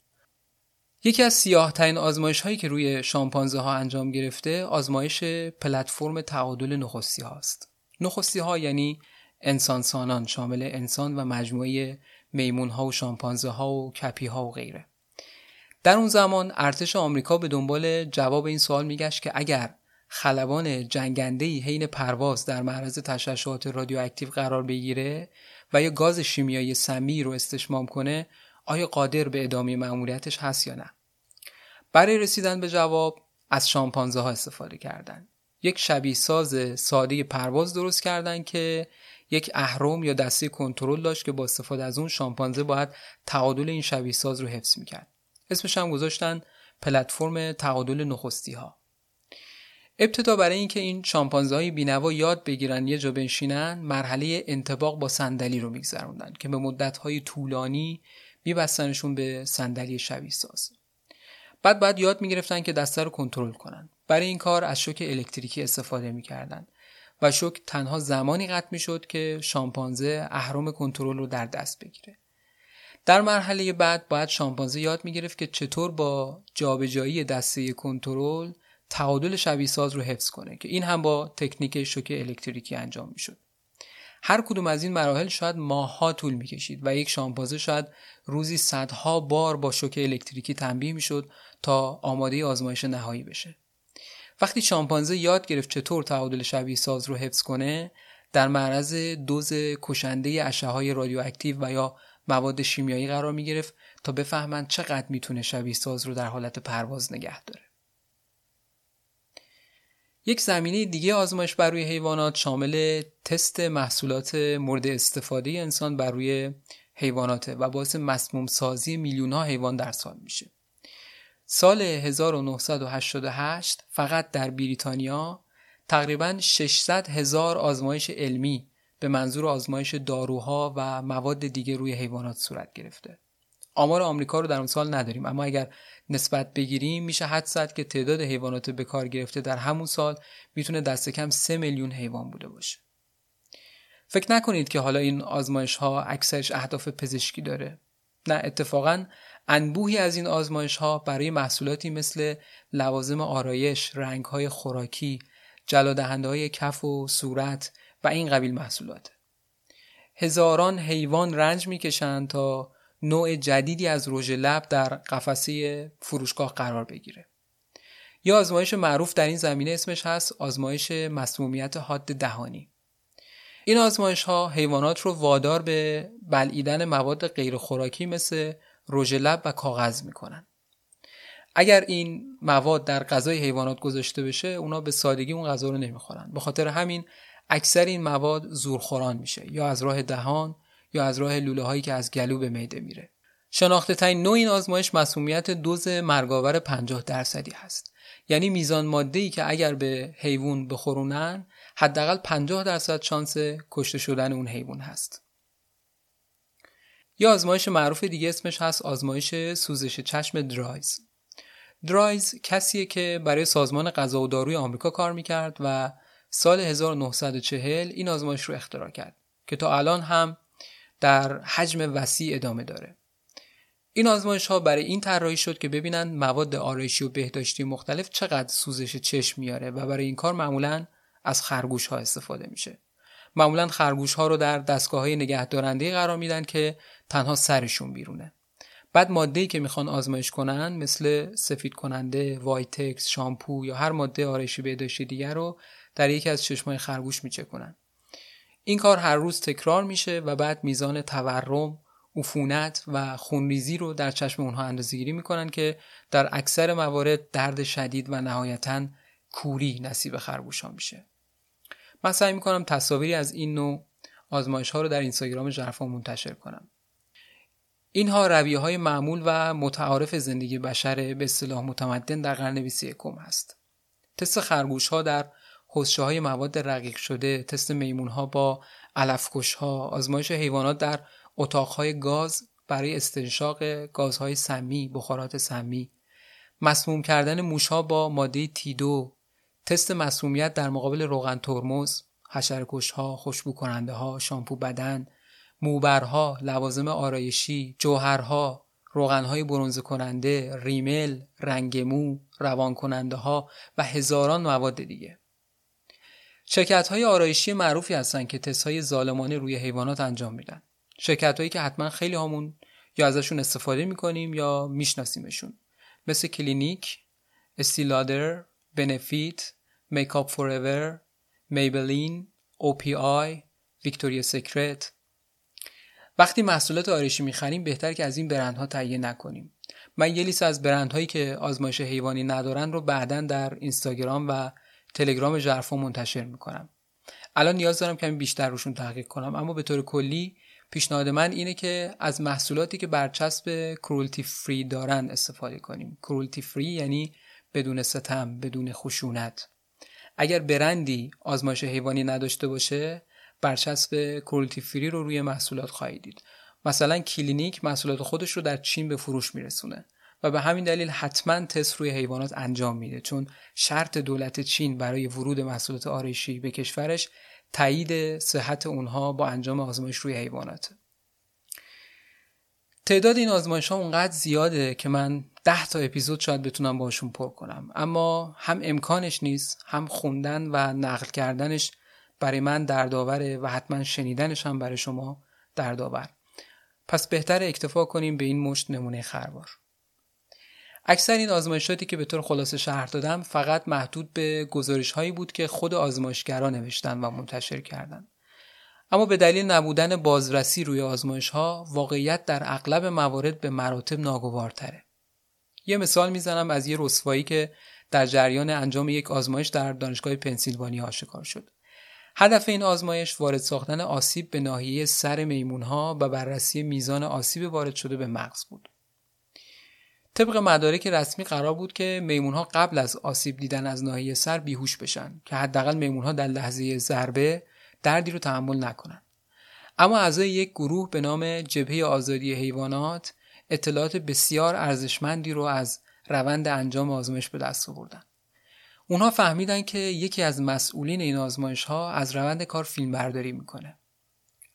یکی از سیاه ترین آزمایش هایی که روی شامپانزه ها انجام گرفته آزمایش پلتفرم تعادل نخستی هاست نخستی ها یعنی انسان سانان شامل انسان و مجموعه میمون ها و شامپانزه ها و کپی ها و غیره. در اون زمان ارتش آمریکا به دنبال جواب این سوال میگشت که اگر خلبان جنگندهی حین پرواز در معرض تشعشعات رادیواکتیو قرار بگیره و یا گاز شیمیایی سمی رو استشمام کنه آیا قادر به ادامه مأموریتش هست یا نه؟ برای رسیدن به جواب از شامپانزه ها استفاده کردند یک شبیه ساز ساده پرواز درست کردند که یک اهرم یا دسته کنترل داشت که با استفاده از اون شامپانزه باید تعادل این شبیه ساز رو حفظ می‌کرد. اسمش هم گذاشتن پلتفرم تعادل نخستی ها ابتدا برای اینکه این شامپانزه های بینوا یاد بگیرن یه جا بنشینن مرحله انتباق با صندلی رو میگذروندن که به مدت های طولانی میبستنشون به صندلی شبیه ساز. بعد بعد یاد می‌گرفتن که دسته رو کنترل کنن. برای این کار از شوک الکتریکی استفاده می‌کردن و شوک تنها زمانی قطع می‌شد که شامپانزه اهرم کنترل رو در دست بگیره. در مرحله بعد باید شامپانزه یاد می‌گرفت که چطور با جابجایی دسته کنترل تعادل شبیه ساز رو حفظ کنه که این هم با تکنیک شوک الکتریکی انجام می‌شد. هر کدوم از این مراحل شاید ماهها طول می‌کشید و یک شامپانزه شاید روزی صدها بار با شوک الکتریکی تنبیه می‌شد تا آماده آزمایش نهایی بشه. وقتی شامپانزه یاد گرفت چطور تعادل شبیه ساز رو حفظ کنه در معرض دوز کشنده اشعه های رادیواکتیو و یا مواد شیمیایی قرار می گرفت تا بفهمند چقدر می‌تونه شبیه ساز رو در حالت پرواز نگه داره یک زمینه دیگه آزمایش بر روی حیوانات شامل تست محصولات مورد استفاده انسان بر روی حیواناته و باعث مسموم سازی میلیون ها حیوان در سال میشه. سال 1988 فقط در بریتانیا تقریبا 600 هزار آزمایش علمی به منظور آزمایش داروها و مواد دیگه روی حیوانات صورت گرفته. آمار آمریکا رو در اون سال نداریم اما اگر نسبت بگیریم میشه حد زد که تعداد حیوانات به کار گرفته در همون سال می‌تونه دست کم 3 میلیون حیوان بوده باشه. فکر نکنید که حالا این آزمایش ها اکثرش اهداف پزشکی داره. نه اتفاقا انبوهی از این آزمایش ها برای محصولاتی مثل لوازم آرایش، رنگ های خوراکی، جلادهنده های کف و صورت و این قبیل محصولات. هزاران حیوان رنج می‌کشند تا نوع جدیدی از رژ لب در قفسه فروشگاه قرار بگیره. یا آزمایش معروف در این زمینه اسمش هست آزمایش مسمومیت حاد دهانی. این آزمایش ها حیوانات رو وادار به بلعیدن مواد غیر خوراکی مثل رژ لب و کاغذ می‌کنن. اگر این مواد در غذای حیوانات گذاشته بشه اونا به سادگی اون غذا رو نمی‌خورن به خاطر همین اکثر این مواد زورخوران میشه یا از راه دهان یا از راه لوله هایی که از گلو به معده میره. شناخته ترین نوع این آزمایش مسمومیت دوز مرگاور 50 درصدی هست. یعنی میزان ماده ای که اگر به حیوان بخورونن حداقل 50 درصد شانس کشته شدن اون حیوان هست. یا آزمایش معروف دیگه اسمش هست آزمایش سوزش چشم درایز. درایز کسیه که برای سازمان غذا و داروی آمریکا کار می‌کرد و سال 1940 این آزمایش رو اختراع کرد که تا الان هم در حجم وسیع ادامه داره. این آزمایش ها برای این طراحی شد که ببینن مواد آرایشی و بهداشتی مختلف چقدر سوزش چشم میاره و برای این کار معمولا از خرگوش ها استفاده میشه. معمولا خرگوش ها رو در دستگاه های نگهدارنده قرار میدن که تنها سرشون بیرونه. بعد ماده که می‌خوان آزمایش کنن مثل سفید کننده، وایتکس، شامپو یا هر ماده آرایشی بهداشتی دیگر رو در یکی از چشمای خرگوش میچکنن. این کار هر روز تکرار میشه و بعد میزان تورم، عفونت و خونریزی رو در چشم اونها اندازه‌گیری می‌کنن که در اکثر موارد درد شدید و نهایتا کوری نصیب خرگوش ها میشه. من سعی می‌کنم تصاویری از این نوع آزمایش ها رو در اینستاگرام ژرفا منتشر کنم. اینها رویه های معمول و متعارف زندگی بشر به اصطلاح متمدن در قرن 21 هست. تست خرگوش ها در حسشه های مواد رقیق شده، تست میمون ها با علفکش ها، آزمایش حیوانات در اتاقهای گاز برای استنشاق گازهای سمی، بخارات سمی، مسموم کردن موشها با ماده تیدو، تست مسمومیت در مقابل روغن ترمز، حشرکش ها، خوشبو کننده ها، شامپو بدن، موبرها، لوازم آرایشی، جوهرها، روغنهای برونزه کننده، ریمل، رنگ مو، روان کننده ها و هزاران مواد دیگه. شرکت های آرایشی معروفی هستند که تست های ظالمانه روی حیوانات انجام میدن. شرکت هایی که حتما خیلی همون یا ازشون استفاده می‌کنیم یا میشناسیمشون. مثل Clinique، Estée Lauder، Benefit، Make Up For Ever، Maybelline، آی، Victoria's Secret، وقتی محصولات آرایشی می‌خریم بهتر که از این برندها تهیه نکنیم. من یه لیست از برندهایی که آزمایش حیوانی ندارن رو بعدا در اینستاگرام و تلگرام ژرفا منتشر می‌کنم. الان نیاز دارم کمی بیشتر روشون تحقیق کنم اما به طور کلی پیشنهاد من اینه که از محصولاتی که برچسب cruelty free دارن استفاده کنیم. cruelty free یعنی بدون ستم بدون خشونت. اگر برندی آزمایش حیوانی نداشته باشه برچسب cruelty free رو روی محصولات خواهید دید. مثلا Clinique محصولات خودش رو در چین به فروش میرسونه. و به همین دلیل حتما تست روی حیوانات انجام میده. چون شرط دولت چین برای ورود محصولات آرایشی به کشورش تایید صحت اونها با انجام آزمایش روی حیوانات تعداد این آزمایش ها اونقدر زیاده که من ده تا اپیزود شاید بتونم باشون پر کنم. اما هم امکانش نیست هم خوندن و نقل کردنش برای من دردآوره و حتما شنیدنش هم برای شما دردآور. پس بهتر اکتفا کنیم به این مشت نمونه خروار. اکثر این آزمایشاتی که به طور خلاصه شرح دادم فقط محدود به گزارش هایی بود که خود آزمایشگران نوشتن و منتشر کردند. اما به دلیل نبودن بازرسی روی آزمایش ها واقعیت در اغلب موارد به مراتب ناگوارتره. یه مثال می‌زنم از یه رسوایی که در جریان انجام یک آزمایش در دانشگاه پنسیلوانیا آشکار شد. هدف این آزمایش وارد ساختن آسیب به ناحیه سر میمونها و بررسی میزان آسیب وارد شده به مغز بود. طبق مدارک رسمی قرار بود که میمونها قبل از آسیب دیدن از ناحیه سر بیهوش بشن که حداقل میمونها در لحظه ضربه دردی رو تحمل نکنن. اما اعضای یک گروه به نام جبهه آزادی حیوانات اطلاعات بسیار ارزشمندی رو از روند انجام آزمایش به دست آوردن. اونها فهمیدن که یکی از مسئولین این آزمایش ها از روند کار فیلم برداری می‌کنه.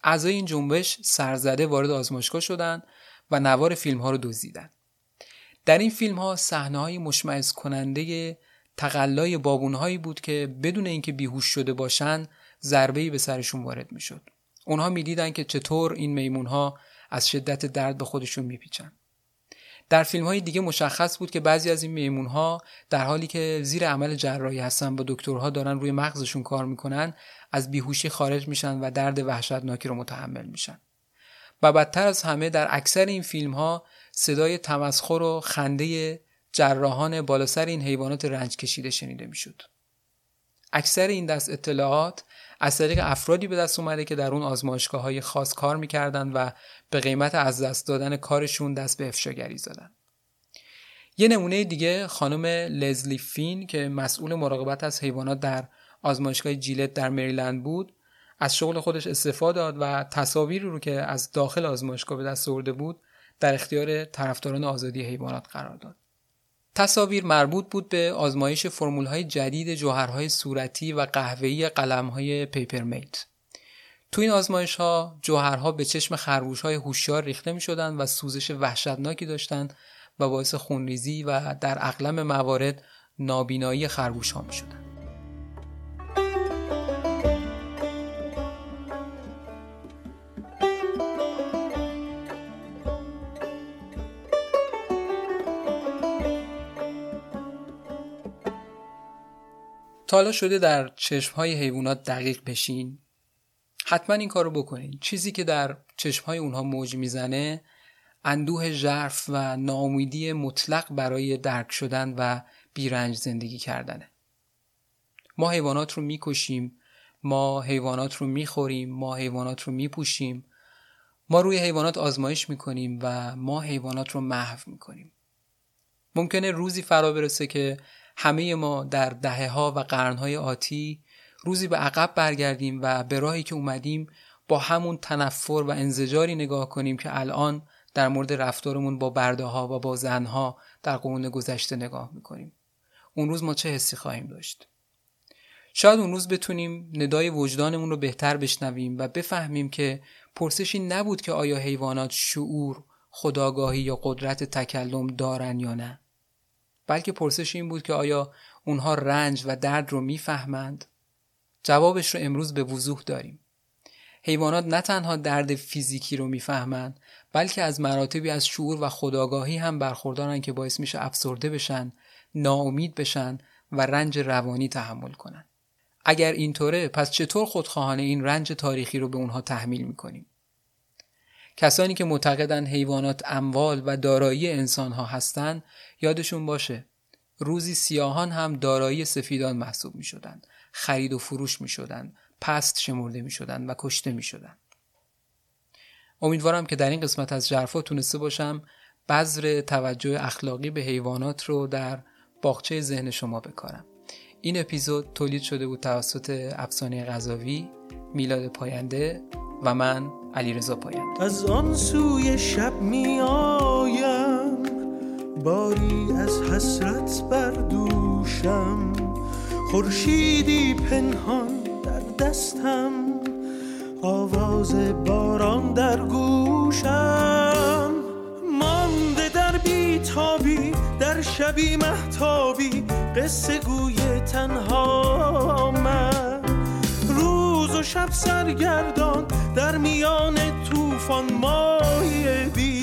اعضای این جنبش سرزده وارد آزمایشگاه شدن و نوار فیلم ها رو دزدیدن در این فیلم ها صحنه های مشمعز کننده تقلای بابونهایی بود که بدون اینکه بیهوش شده باشن ضربه‌ای به سرشون وارد می‌شد. اونها می‌دیدن که چطور این میمون ها از شدت درد به خودشون میپیچن. در فیلم های دیگه مشخص بود که بعضی از این میمون ها در حالی که زیر عمل جراحی هستن با دکترها دارن روی مغزشون کار می‌کنن از بیهوشی خارج میشن و درد وحشتناکی رو متحمل میشن. و بدتر از همه در اکثر این فیلم ها صدای تمسخر و خنده جراحان بالا سر این حیوانات رنج کشیده شنیده می‌شد. اکثر این دست اطلاعات از طریق افرادی به دست اومده که در اون آزمایشگاه های خاص کار می‌کردن و به قیمت از دست دادن کارشون دست به افشاگری زدن. یه نمونه دیگه خانم لزلی فین که مسئول مراقبت از حیوانات در آزمایشگاه جیلت در مریلند بود از شغل خودش استفاده داد و تصاویری رو که از داخل آزمایشگاه به دست آورده بود در اختیار طرفداران آزادی حیوانات قرار داد. تصاویر مربوط بود به آزمایش های جدید جوهرهای صورتی و قهوه‌ای قلم‌های پیپرمیت. تو این آزمایش ها جوهرها به چشم خرگوش های هوشیار ریخته می شدن و سوزش وحشتناکی داشتند و باعث خونریزی و در اغلب موارد نابینایی خرگوش ها می شدن. تا شده در چشم های حیوانات دقیق بشین. حتما این کارو بکنین. چیزی که در چشم های اونها موج می‌زنه اندوه ژرف و ناامیدی مطلق برای درک شدن و بیرنج زندگی کردنه. ما حیوانات رو می‌کشیم ما حیوانات رو می‌خوریم ما حیوانات رو میپوشیم. ما روی حیوانات آزمایش می‌کنیم و ما حیوانات رو محو می‌کنیم. ممکنه روزی فرا برسه که همه ما در دهه ها و قرن های آتی روزی به عقب برگردیم و به راهی که اومدیم با همون تنفر و انزجاری نگاه کنیم که الان در مورد رفتارمون با برده ها و با زنها در قرون گذشته نگاه می‌کنیم. اون روز ما چه حسی خواهیم داشت؟ شاید اون روز بتونیم ندای وجدانمون رو بهتر بشنویم و بفهمیم که پرسشی نبود که آیا حیوانات شعور، خداگاهی یا قدرت تکلم دارن یا نه. بلکه پرسش این بود که آیا اونها رنج و درد رو می‌فهمند؟ جوابش رو امروز به وضوح داریم. حیوانات نه تنها درد فیزیکی رو می‌فهمند بلکه از مراتبی از شعور و خداگاهی هم برخوردارن که باعث میشه افسرده بشن، ناامید بشن و رنج روانی تحمل کنن. اگر اینطوره پس چطور خودخواهانه این رنج تاریخی رو به اونها تحمیل می‌کنیم؟ کسانی که معتقدن حیوانات اموال و دارایی انسانها هستند یادشون باشه روزی سیاهان هم دارایی سفیدان محسوب می شدن. خرید و فروش می شدن. پست شمرده می شدن و کشته می شدن. امیدوارم که در این قسمت از جرفا تونسته باشم بذر توجه اخلاقی به حیوانات رو در باغچه ذهن شما بکارم این اپیزود تولید شده بود توسط افسانه غذاوی میلاد پاینده و من علیرضا پاینده از آن سوی شب می آیم باری از حسرت بر دوشم. خورشیدی پنهان در دستم. آواز باران در گوشم. مانده در بیتابی در شبی محتابی قصه گوی تنها من. روز و شب سرگردان در میان طوفان ماهی بی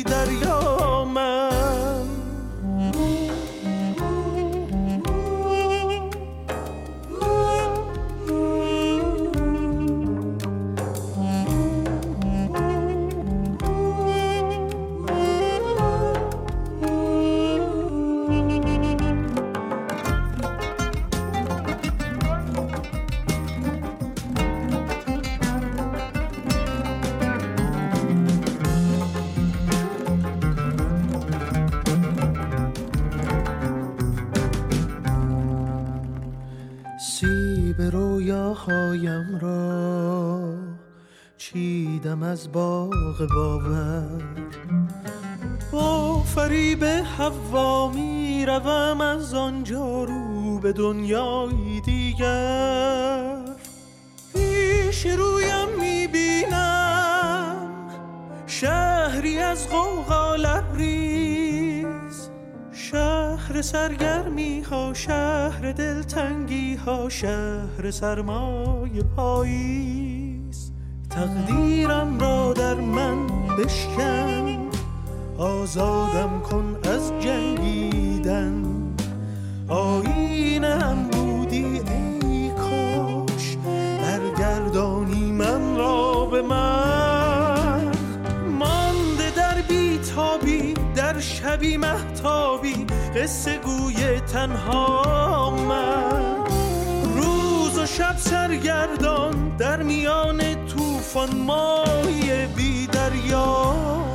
از باغ باور. با فریب حوا می روم از آنجا رو به دنیای دیگر. پیش رویم می بینم شهری از غوغا لبریز. شهر سرگرمی ها شهر دلتنگی ها شهر سرمای پاییز تقدیرم را در من بشکن. آزادم کن از جنگیدن. آینم بودی ای کاش برگردانی من را به من مانده در بیتابی در شبی محتابی قصه گوی تنها من. روز و شب سرگردان در میان طوفان مای بی دریا.